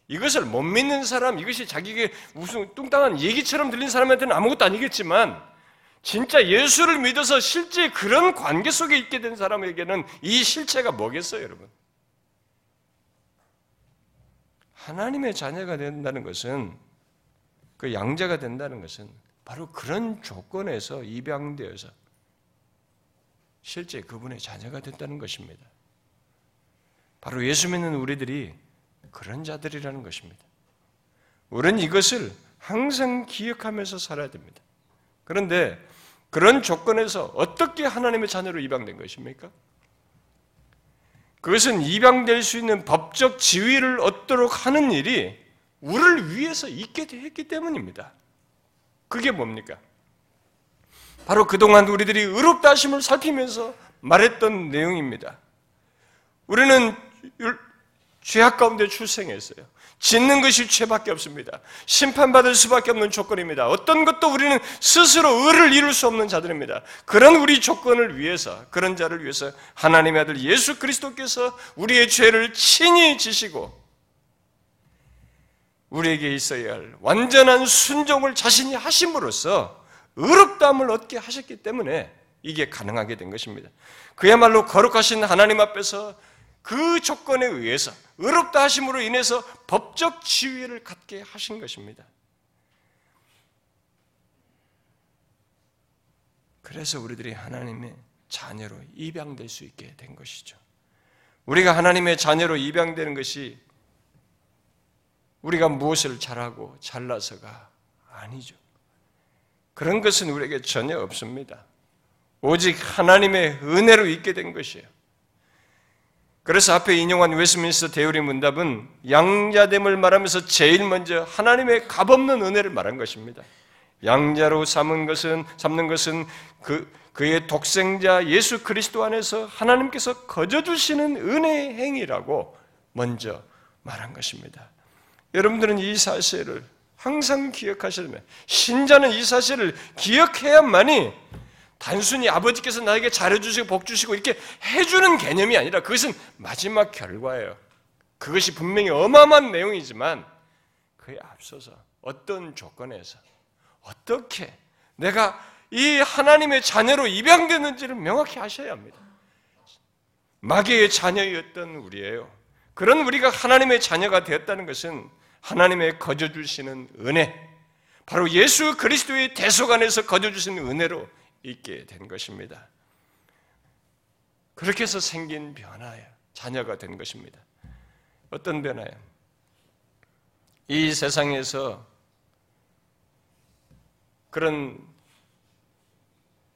이것을 못 믿는 사람, 이것이 자기에게 무슨 뚱땅한 얘기처럼 들린 사람한테는 아무것도 아니겠지만, 진짜 예수를 믿어서 실제 그런 관계 속에 있게 된 사람에게는 이 실체가 뭐겠어요, 여러분? 하나님의 자녀가 된다는 것은, 그 양자가 된다는 것은 바로 그런 조건에서 입양되어서 실제 그분의 자녀가 됐다는 것입니다. 바로 예수 믿는 우리들이 그런 자들이라는 것입니다. 우리는 이것을 항상 기억하면서 살아야 됩니다. 그런데 그런 조건에서 어떻게 하나님의 자녀로 입양된 것입니까? 그것은 입양될 수 있는 법적 지위를 얻도록 하는 일이 우리를 위해서 있게 했기 때문입니다. 그게 뭡니까? 바로 그동안 우리들이 의롭다 하심을 살피면서 말했던 내용입니다. 우리는 죄악 가운데 출생했어요. 짓는 것이 죄밖에 없습니다. 심판받을 수밖에 없는 조건입니다. 어떤 것도 우리는 스스로 의를 이룰 수 없는 자들입니다. 그런 우리 조건을 위해서, 그런 자를 위해서 하나님의 아들 예수 그리스도께서 우리의 죄를 친히 지시고 우리에게 있어야 할 완전한 순종을 자신이 하심으로써 의롭다함을 얻게 하셨기 때문에 이게 가능하게 된 것입니다. 그야말로 거룩하신 하나님 앞에서 그 조건에 의해서 의롭다 하심으로 인해서 법적 지위를 갖게 하신 것입니다. 그래서 우리들이 하나님의 자녀로 입양될 수 있게 된 것이죠. 우리가 하나님의 자녀로 입양되는 것이 우리가 무엇을 잘하고 잘나서가 아니죠. 그런 것은 우리에게 전혀 없습니다. 오직 하나님의 은혜로 있게 된 것이에요. 그래서 앞에 인용한 웨스민스터 대우리 문답은 양자됨을 말하면서 제일 먼저 하나님의 값없는 은혜를 말한 것입니다. 양자로 삼은 것은 삼는 것은 그 그의 독생자 예수 그리스도 안에서 하나님께서 거저 주시는 은혜의 행위라고 먼저 말한 것입니다. 여러분들은 이 사실을 항상 기억하시려면 신자는 이 사실을 기억해야만이 단순히 아버지께서 나에게 잘해주시고 복주시고 이렇게 해주는 개념이 아니라 그것은 마지막 결과예요. 그것이 분명히 어마어마한 내용이지만 그에 앞서서 어떤 조건에서 어떻게 내가 이 하나님의 자녀로 입양됐는지를 명확히 하셔야 합니다. 마귀의 자녀였던 우리예요. 그런 우리가 하나님의 자녀가 되었다는 것은 하나님의 거저 주시는 은혜, 바로 예수 그리스도의 대속 안에서 거저 주시는 은혜로 있게 된 것입니다. 그렇게 해서 생긴 변화예요. 자녀가 된 것입니다. 어떤 변화예요? 이 세상에서 그런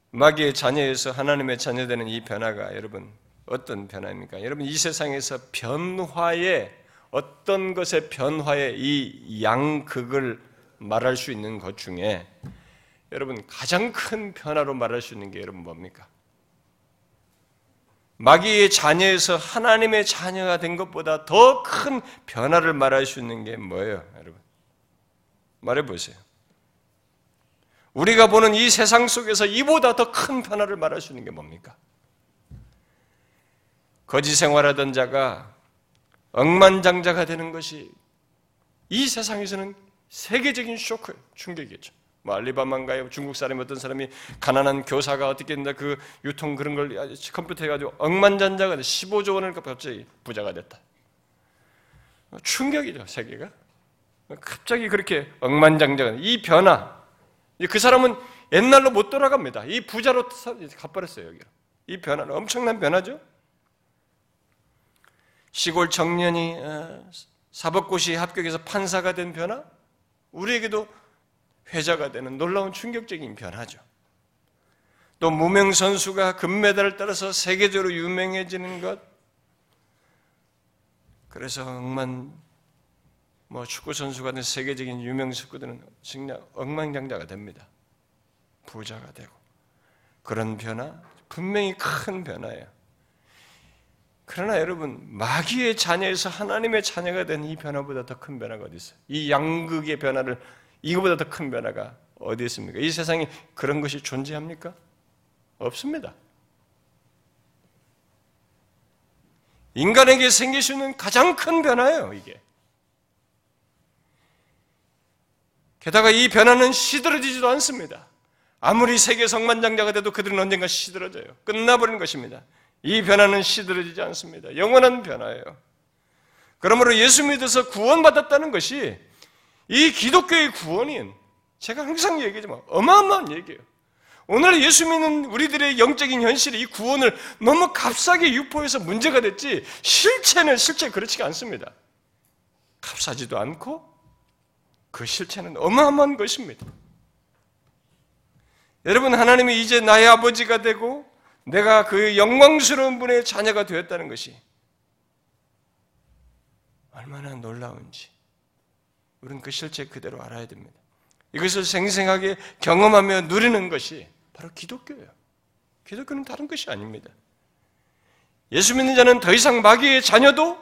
마귀의 자녀에서 하나님의 자녀되는 이 변화가 여러분 어떤 변화입니까? 여러분 이 세상에서 변화의 어떤 것의 변화의 이 양극을 말할 수 있는 것 중에 여러분 가장 큰 변화로 말할 수 있는 게 여러분 뭡니까? 마귀의 자녀에서 하나님의 자녀가 된 것보다 더 큰 변화를 말할 수 있는 게 뭐예요, 여러분? 말해 보세요. 우리가 보는 이 세상 속에서 이보다 더 큰 변화를 말할 수 있는 게 뭡니까? 거지 생활하던 자가 억만장자가 되는 것이 이 세상에서는 세계적인 쇼크, 충격이겠죠. 뭐 알리바마인가요? 중국 사람이 어떤 사람이 가난한 교사가 어떻게 된다 그 유통 그런 걸 컴퓨터 해가지고 억만장자가 15조 원을 갑자기 부자가 됐다. 충격이죠 세계가. 갑자기 그렇게 억만장자가 이 변화. 그 사람은 옛날로 못 돌아갑니다. 이 부자로 가버렸어요 여기. 이 변화는 엄청난 변화죠. 시골 청년이 어, 사법고시 합격해서 판사가 된 변화, 우리에게도 회자가 되는 놀라운 충격적인 변화죠. 또 무명 선수가 금메달을 따라서 세계적으로 유명해지는 것. 그래서 억만 뭐 축구 선수가 된 세계적인 유명 축구들은 억만장자가 됩니다. 부자가 되고 그런 변화 분명히 큰 변화예요. 그러나 여러분 마귀의 자녀에서 하나님의 자녀가 된 이 변화보다 더 큰 변화가 어디 있어요? 이 양극의 변화를 이거보다 더 큰 변화가 어디 있습니까? 이 세상에 그런 것이 존재합니까? 없습니다. 인간에게 생길 수 있는 가장 큰 변화예요, 이게. 게다가 이 변화는 시들어지지도 않습니다. 아무리 세계 성만장자가 돼도 그들은 언젠가 시들어져요. 끝나버리는 것입니다. 이 변화는 시들어지지 않습니다. 영원한 변화예요. 그러므로 예수 믿어서 구원받았다는 것이 이 기독교의 구원인 제가 항상 얘기하지만 어마어마한 얘기예요. 오늘 예수 믿는 우리들의 영적인 현실이 이 구원을 너무 값싸게 유포해서 문제가 됐지 실체는 실제 그렇지가 않습니다. 값싸지도 않고 그 실체는 어마어마한 것입니다. 여러분 하나님이 이제 나의 아버지가 되고 내가 그 영광스러운 분의 자녀가 되었다는 것이 얼마나 놀라운지 우리는 그 실체 그대로 알아야 됩니다. 이것을 생생하게 경험하며 누리는 것이 바로 기독교예요. 기독교는 다른 것이 아닙니다. 예수 믿는 자는 더 이상 마귀의 자녀도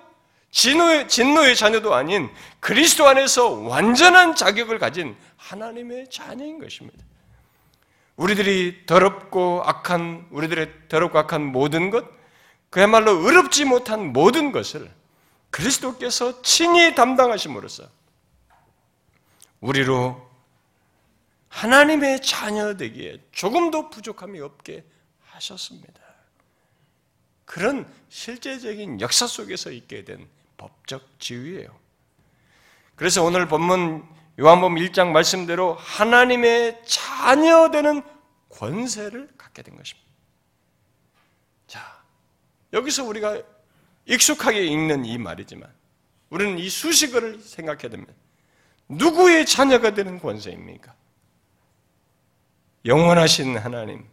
진노의, 진노의 자녀도 아닌 그리스도 안에서 완전한 자격을 가진 하나님의 자녀인 것입니다. 우리들이 더럽고 악한, 우리들의 더럽고 악한 모든 것, 그야말로 의롭지 못한 모든 것을 그리스도께서 친히 담당하심으로써 우리로 하나님의 자녀 되기에 조금도 부족함이 없게 하셨습니다. 그런 실제적인 역사 속에서 있게 된 법적 지위예요. 그래서 오늘 본문 요한복음 1장 말씀대로 하나님의 자녀 되는 권세를 갖게 된 것입니다. 자, 여기서 우리가 익숙하게 읽는 이 말이지만 우리는 이 수식어를 생각해야 됩니다. 누구의 자녀가 되는 권세입니까? 영원하신 하나님,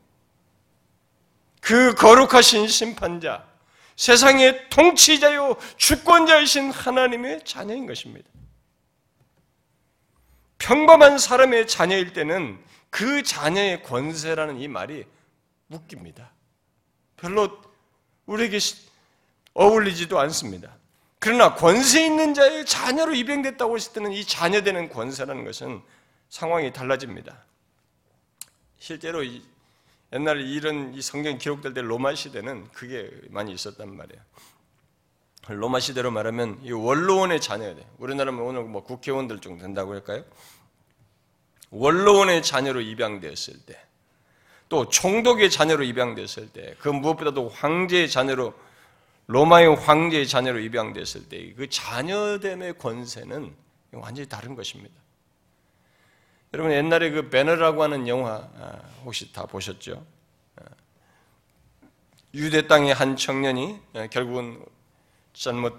그 거룩하신 심판자, 세상의 통치자요 주권자이신 하나님의 자녀인 것입니다. 평범한 사람의 자녀일 때는 그 자녀의 권세라는 이 말이 웃깁니다. 별로 우리에게 어울리지도 않습니다. 그러나 권세 있는 자의 자녀로 입양됐다고 했을 때는 이 자녀되는 권세라는 것은 상황이 달라집니다. 실제로 옛날에 이런 이 성경 기록될 때 로마 시대는 그게 많이 있었단 말이에요. 로마 시대로 말하면 이 원로원의 자녀야 돼. 우리나라면 오늘 뭐 국회의원들 정도 된다고 할까요? 원로원의 자녀로 입양되었을 때, 또 총독의 자녀로 입양됐을 때, 그 무엇보다도 황제의 자녀로 로마의 황제의 자녀로 입양됐을 때 그 자녀됨의 권세는 완전히 다른 것입니다. 여러분 옛날에 그 배너라고 하는 영화 아, 혹시 다 보셨죠? 아, 유대 땅의 한 청년이 아, 결국은 잘못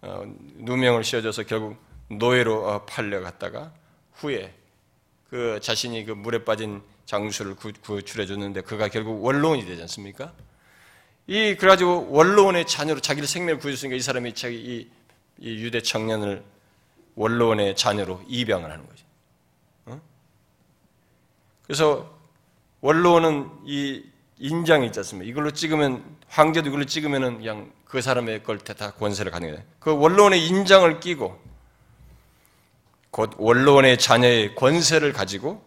어, 누명을 씌워져서 결국 노예로 어, 팔려갔다가 후에 그 자신이 그 물에 빠진 장수를 구출해 줬는데 그가 결국 원로원이 되지 않습니까? 이 그래가지고 원로원의 자녀로 자기를 생명을 구해줬으니까 이 사람이 자기 이, 이 유대 청년을 원로원의 자녀로 입양을 하는 거죠. 그래서 원로는 이 인장이 있지 않습니까? 이걸로 찍으면 황제도 이걸로 찍으면은 그냥 그 사람의 걸 다 권세를 가능해. 그 원로원의 인장을 끼고 곧 원로원의 자녀의 권세를 가지고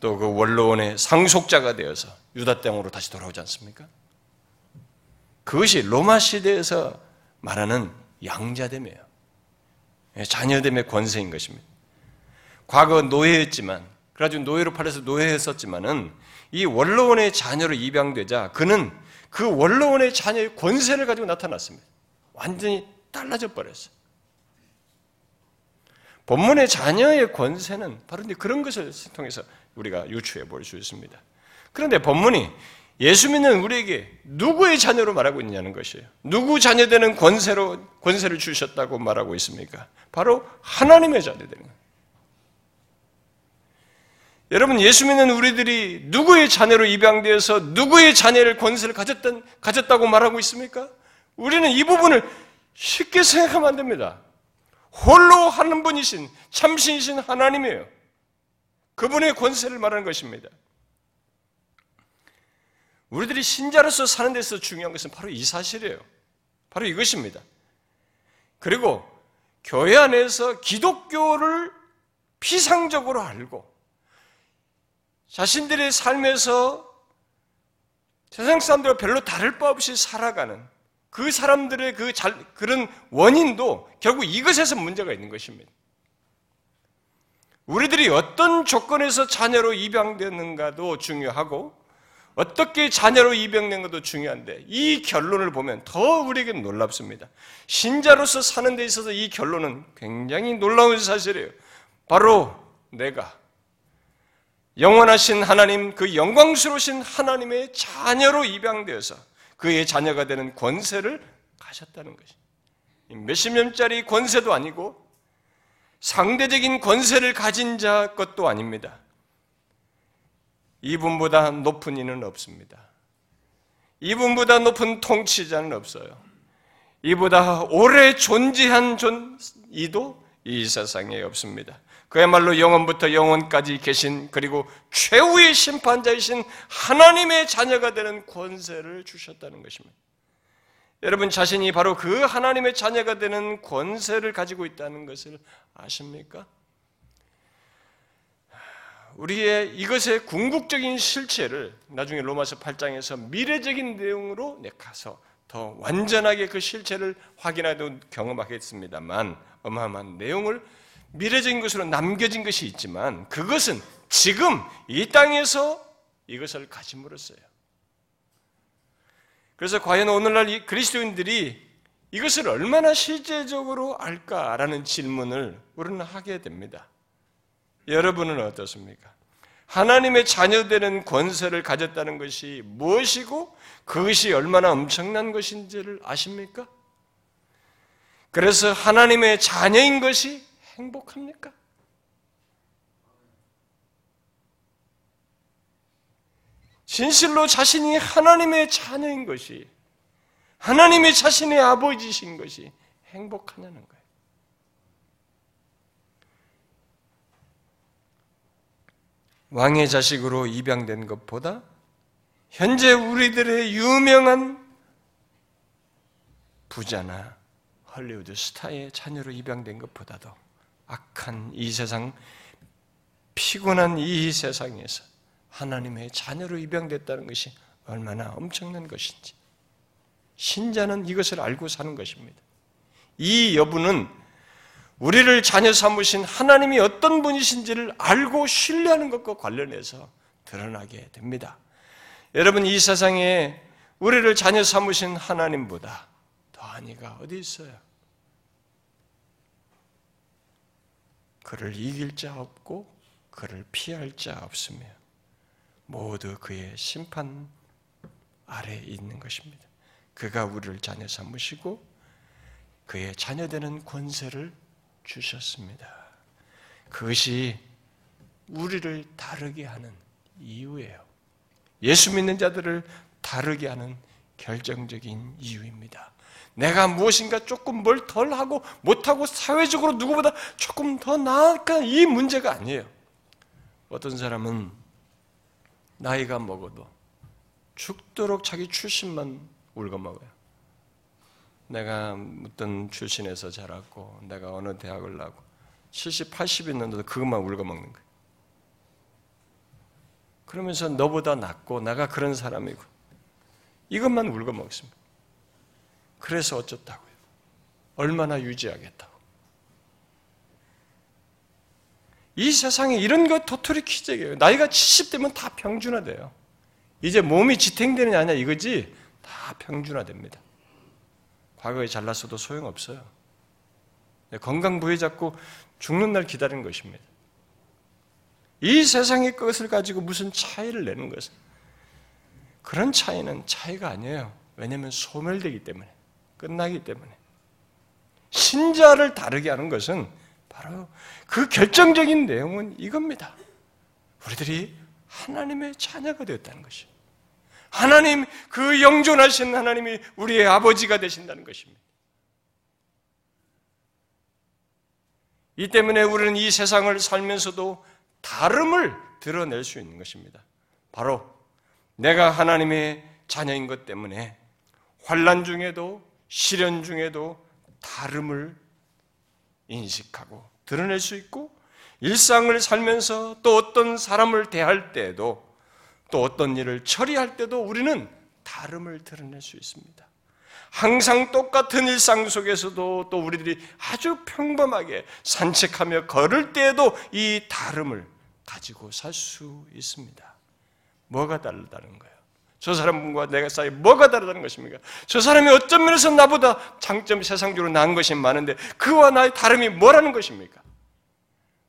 또 그 원로원의 상속자가 되어서 유다 땅으로 다시 돌아오지 않습니까? 그것이 로마 시대에서 말하는 양자됨이에요. 예, 자녀됨의 권세인 것입니다. 과거 노예였지만 그래가지고 노예로 팔려서 노예했었지만은 이 원로원의 자녀로 입양되자 그는 그 원로원의 자녀의 권세를 가지고 나타났습니다. 완전히 달라져 버렸어요. 본문의 자녀의 권세는 바로 그런 것을 통해서 우리가 유추해 볼 수 있습니다. 그런데 본문이 예수 믿는 우리에게 누구의 자녀로 말하고 있냐는 것이에요. 누구 자녀 되는 권세로 권세를 주셨다고 말하고 있습니까? 바로 하나님의 자녀 되는 거예요. 여러분 예수 믿는 우리들이 누구의 자녀로 입양되어서 누구의 자녀를 권세를 가졌던 가졌다고 말하고 있습니까? 우리는 이 부분을 쉽게 생각하면 안 됩니다. 홀로 하는 분이신 참신이신 하나님이에요. 그분의 권세를 말하는 것입니다. 우리들이 신자로서 사는 데서 중요한 것은 바로 이 사실이에요. 바로 이것입니다. 그리고 교회 안에서 기독교를 피상적으로 알고 자신들의 삶에서 세상 사람들과 별로 다를 바 없이 살아가는 그 사람들의 그 잘, 그런 원인도 결국 이것에서 문제가 있는 것입니다. 우리들이 어떤 조건에서 자녀로 입양되는가도 중요하고 어떻게 자녀로 입양된 것도 중요한데 이 결론을 보면 더 우리에게 놀랍습니다. 신자로서 사는 데 있어서 이 결론은 굉장히 놀라운 사실이에요. 바로 내가 영원하신 하나님, 그 영광스러우신 하나님의 자녀로 입양되어서 그의 자녀가 되는 권세를 가셨다는 것이. 몇십 년짜리 권세도 아니고 상대적인 권세를 가진 자 것도 아닙니다. 이분보다 높은 이는 없습니다. 이분보다 높은 통치자는 없어요. 이보다 오래 존재한 존 이도 이 세상에 없습니다. 그야말로 영원부터 영원까지 계신 그리고 최후의 심판자이신 하나님의 자녀가 되는 권세를 주셨다는 것입니다. 여러분 자신이 바로 그 하나님의 자녀가 되는 권세를 가지고 있다는 것을 아십니까? 우리의 이것의 궁극적인 실체를 나중에 로마서 8장에서 미래적인 내용으로 내가서 더 완전하게 그 실체를 확인하고 경험하겠습니다만 어마어마한 내용을 미래적인 것으로 남겨진 것이 있지만 그것은 지금 이 땅에서 이것을 가짐으로써요. 그래서 과연 오늘날 그리스도인들이 이것을 얼마나 실제적으로 알까라는 질문을 우리는 하게 됩니다. 여러분은 어떻습니까? 하나님의 자녀되는 권세를 가졌다는 것이 무엇이고 그것이 얼마나 엄청난 것인지를 아십니까? 그래서 하나님의 자녀인 것이 행복합니까? 진실로 자신이 하나님의 자녀인 것이, 하나님의 자신의 아버지신 것이 행복하냐는 거예요. 왕의 자식으로 입양된 것보다 현재 우리들의 유명한 부자나 헐리우드 스타의 자녀로 입양된 것보다도 악한 이 세상, 피곤한 이 세상에서 하나님의 자녀로 입양됐다는 것이 얼마나 엄청난 것인지. 신자는 이것을 알고 사는 것입니다. 이 여부는 우리를 자녀 삼으신 하나님이 어떤 분이신지를 알고 신뢰하는 것과 관련해서 드러나게 됩니다. 여러분, 이 세상에 우리를 자녀 삼으신 하나님보다 더하니가 어디 있어요? 그를 이길 자 없고 그를 피할 자 없으며 모두 그의 심판 아래 있는 것입니다. 그가 우리를 자녀 삼으시고 그의 자녀되는 권세를 주셨습니다. 그것이 우리를 다르게 하는 이유예요. 예수 믿는 자들을 다르게 하는 결정적인 이유입니다. 내가 무엇인가 조금 뭘 덜 하고 못하고 사회적으로 누구보다 조금 더 나을까 이 문제가 아니에요. 어떤 사람은 나이가 먹어도 죽도록 자기 출신만 울거먹어요. 내가 어떤 출신에서 자랐고 내가 어느 대학을 나고 70, 80 있는데도 그것만 울거먹는 거예요. 그러면서 너보다 낫고 내가 그런 사람이고 이것만 울거먹습니다. 그래서 어쩌다고요? 얼마나 유지하겠다고. 이 세상에 이런 거 도토리 키재예요. 나이가 70되면 다 평준화돼요. 이제 몸이 지탱되느냐 아냐 이거지 다 평준화됩니다. 과거에 잘났어도 소용없어요. 네, 건강 부여잡고 죽는 날 기다리는 것입니다. 이 세상의 것을 가지고 무슨 차이를 내는 것은 그런 차이는 차이가 아니에요. 왜냐하면 소멸되기 때문에 끝나기 때문에 신자를 다르게 하는 것은 바로 그 결정적인 내용은 이겁니다. 우리들이 하나님의 자녀가 되었다는 것이. 하나님, 그 영존하신 하나님이 우리의 아버지가 되신다는 것입니다. 이 때문에 우리는 이 세상을 살면서도 다름을 드러낼 수 있는 것입니다. 바로 내가 하나님의 자녀인 것 때문에 환란 중에도 시련 중에도 다름을 인식하고 드러낼 수 있고 일상을 살면서 또 어떤 사람을 대할 때에도 또 어떤 일을 처리할 때도 우리는 다름을 드러낼 수 있습니다. 항상 똑같은 일상 속에서도 또 우리들이 아주 평범하게 산책하며 걸을 때에도 이 다름을 가지고 살 수 있습니다. 뭐가 다르다는 거예요? 저 사람과 내가 사이 뭐가 다르다는 것입니까? 저 사람이 어떤 면에서 나보다 장점 세상적으로 나은 것이 많은데 그와 나의 다름이 뭐라는 것입니까?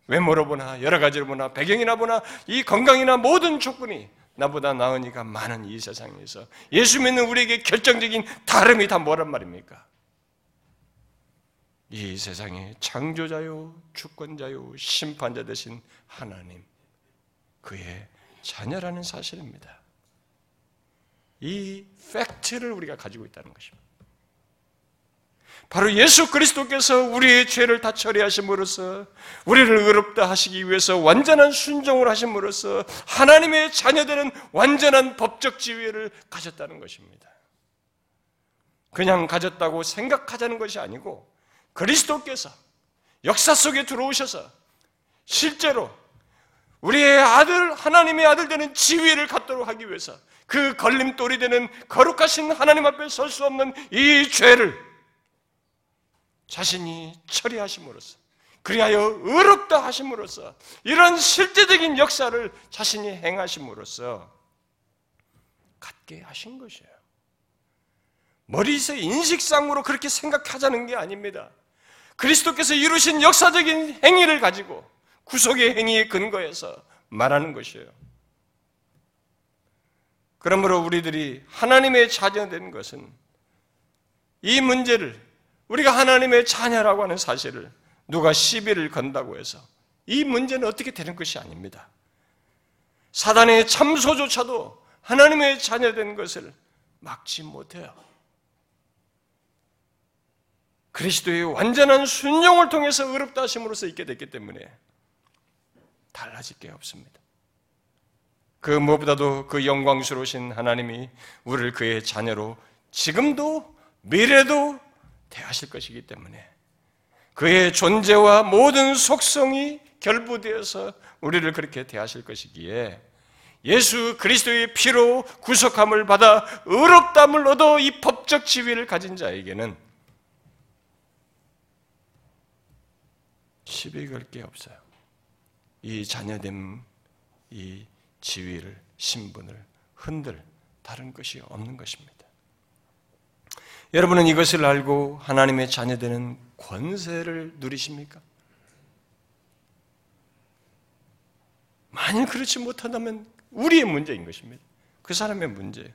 외모로 보나 여러 가지로 보나 배경이나 보나 이 건강이나 모든 조건이 나보다 나은 이가 많은 이 세상에서 예수 믿는 우리에게 결정적인 다름이 다 뭐란 말입니까? 이 세상의 창조자요, 주권자요, 심판자 되신 하나님, 그의 자녀라는 사실입니다. 이 팩트를 우리가 가지고 있다는 것입니다. 바로 예수 그리스도께서 우리의 죄를 다 처리하심으로써 우리를 의롭다 하시기 위해서 완전한 순종을 하심으로써 하나님의 자녀되는 완전한 법적 지위를 가졌다는 것입니다. 그냥 가졌다고 생각하자는 것이 아니고 그리스도께서 역사 속에 들어오셔서 실제로 우리의 아들, 하나님의 아들 되는 지위를 갖도록 하기 위해서 그 걸림돌이 되는 거룩하신 하나님 앞에 설 수 없는 이 죄를 자신이 처리하심으로써 그리하여 의롭다 하심으로써 이런 실제적인 역사를 자신이 행하심으로써 갖게 하신 것이에요. 머리에서 인식상으로 그렇게 생각하자는 게 아닙니다. 그리스도께서 이루신 역사적인 행위를 가지고 구속의 행위에 근거해서 말하는 것이에요. 그러므로 우리들이 하나님의 자녀 된 것은 이 문제를 우리가 하나님의 자녀라고 하는 사실을 누가 시비를 건다고 해서 이 문제는 어떻게 되는 것이 아닙니다. 사단의 참소조차도 하나님의 자녀된 것을 막지 못해요. 그리스도의 완전한 순종을 통해서 의롭다 하심으로써 있게 됐기 때문에 달라질 게 없습니다. 그 무엇보다도 그 영광스러우신 하나님이 우리를 그의 자녀로 지금도 미래도 대하실 것이기 때문에 그의 존재와 모든 속성이 결부되어서 우리를 그렇게 대하실 것이기에 예수 그리스도의 피로 구속함을 받아 의롭담을 얻어 이 법적 지위를 가진 자에게는 시비 걸 게 없어요. 이 자녀됨, 이 지위를, 신분을 흔들 다른 것이 없는 것입니다. 여러분은 이것을 알고 하나님의 자녀되는 권세를 누리십니까? 만일 그렇지 못한다면 우리의 문제인 것입니다. 그 사람의 문제예요.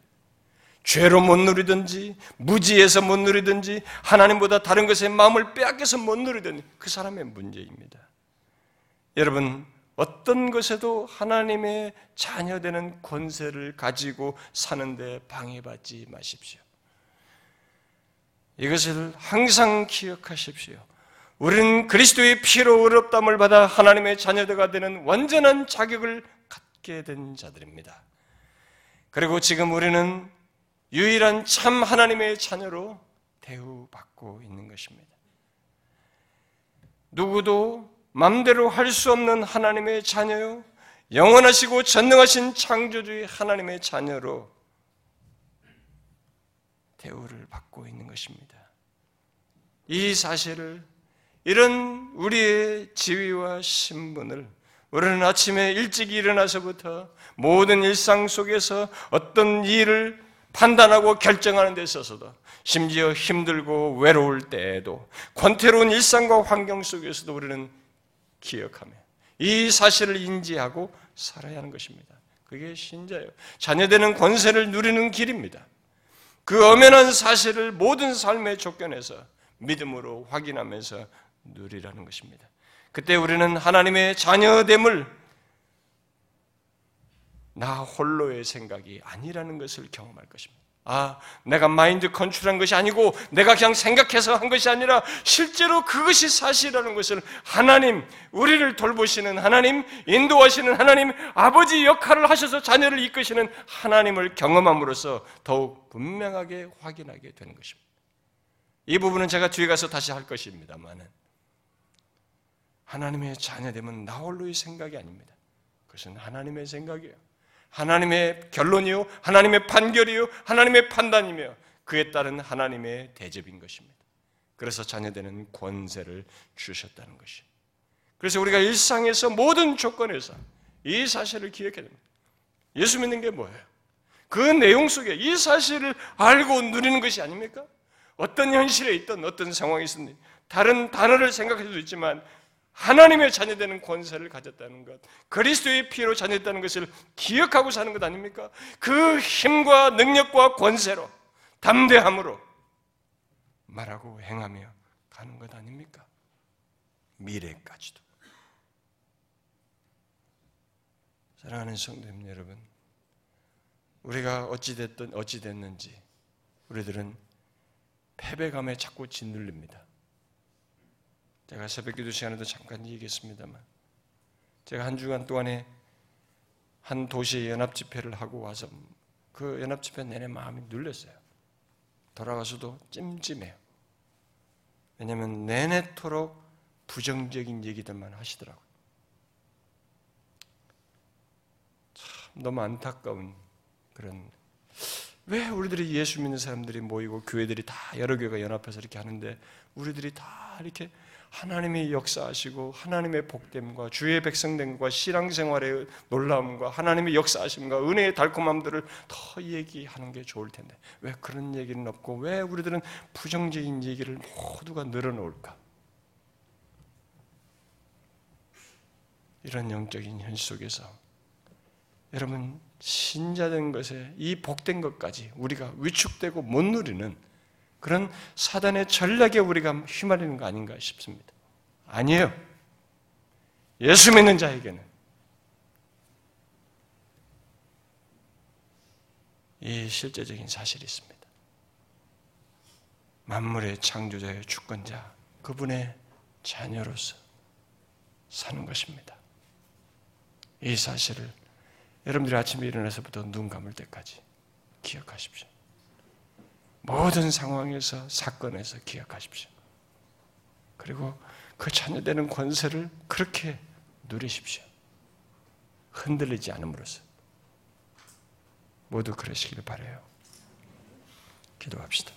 죄로 못 누리든지, 무지해서 못 누리든지, 하나님보다 다른 것에 마음을 빼앗겨서 못 누리든지, 그 사람의 문제입니다. 여러분, 어떤 것에도 하나님의 자녀되는 권세를 가지고 사는데 방해받지 마십시오. 이것을 항상 기억하십시오. 우리는 그리스도의 피로 의롭담을 받아 하나님의 자녀가 되는 완전한 자격을 갖게 된 자들입니다. 그리고 지금 우리는 유일한 참 하나님의 자녀로 대우받고 있는 것입니다. 누구도 맘대로 할 수 없는 하나님의 자녀요, 영원하시고 전능하신 창조주의 하나님의 자녀로 대우를 받고 있는 것입니다. 이 사실을 이런 우리의 지위와 신분을 우리는 아침에 일찍 일어나서부터 모든 일상 속에서 어떤 일을 판단하고 결정하는 데 있어서도 심지어 힘들고 외로울 때에도 권태로운 일상과 환경 속에서도 우리는 기억하며 이 사실을 인지하고 살아야 하는 것입니다. 그게 신자예요. 자녀되는 권세를 누리는 길입니다. 그 엄연한 사실을 모든 삶의 조건에서 믿음으로 확인하면서 누리라는 것입니다. 그때 우리는 하나님의 자녀됨을 나 홀로의 생각이 아니라는 것을 경험할 것입니다. 아, 내가 마인드 컨트롤한 것이 아니고 내가 그냥 생각해서 한 것이 아니라 실제로 그것이 사실이라는 것을 하나님, 우리를 돌보시는 하나님, 인도하시는 하나님, 아버지 역할을 하셔서 자녀를 이끄시는 하나님을 경험함으로써 더욱 분명하게 확인하게 되는 것입니다. 이 부분은 제가 뒤에 가서 다시 할 것입니다만은 하나님의 자녀됨은 나 홀로의 생각이 아닙니다. 그것은 하나님의 생각이에요. 하나님의 결론이요, 하나님의 판결이요, 하나님의 판단이며 그에 따른 하나님의 대접인 것입니다. 그래서 자녀되는 권세를 주셨다는 것이. 그래서 우리가 일상에서 모든 조건에서 이 사실을 기억해야 됩니다. 예수 믿는 게 뭐예요? 그 내용 속에 이 사실을 알고 누리는 것이 아닙니까? 어떤 현실에 있든 어떤 상황에 있든 다른 단어를 생각할 수도 있지만 하나님의 자녀되는 권세를 가졌다는 것, 그리스도의 피로 자녀됐다는 것을 기억하고 사는 것 아닙니까? 그 힘과 능력과 권세로 담대함으로 말하고 행하며 가는 것 아닙니까? 미래까지도. 사랑하는 성도님 여러분, 우리가 어찌됐든 어찌됐는지 우리들은 패배감에 자꾸 짓눌립니다. 제가 새벽 기도 시간에도 잠깐 얘기했습니다만 제가 한 주간 동안에 한 도시에 연합 집회를 하고 와서 그 연합 집회 내내 마음이 눌렸어요. 돌아가서도 찜찜해요. 왜냐하면 내내토록 부정적인 얘기들만 하시더라고요. 참 너무 안타까운 그런 왜 우리들이 예수 믿는 사람들이 모이고 교회들이 다 여러 교회가 연합해서 이렇게 하는데 우리들이 다 이렇게 하나님의 역사하시고 하나님의 복됨과 주의 백성됨과 신앙생활의 놀라움과 하나님의 역사하심과 은혜의 달콤함들을 더 얘기하는 게 좋을 텐데 왜 그런 얘기는 없고 왜 우리들은 부정적인 얘기를 모두가 늘어놓을까? 이런 영적인 현실 속에서 여러분 신자된 것에 이 복된 것까지 우리가 위축되고 못 누리는 그런 사단의 전략에 우리가 휘말리는 거 아닌가 싶습니다. 아니에요. 예수 믿는 자에게는 이 실제적인 사실이 있습니다. 만물의 창조자의 주권자, 그분의 자녀로서 사는 것입니다. 이 사실을 여러분들이 아침에 일어나서부터 눈 감을 때까지 기억하십시오. 모든 상황에서 사건에서 기억하십시오. 그리고 그 자녀되는 권세를 그렇게 누리십시오. 흔들리지 않음으로써 모두 그러시길 바래요. 기도합시다.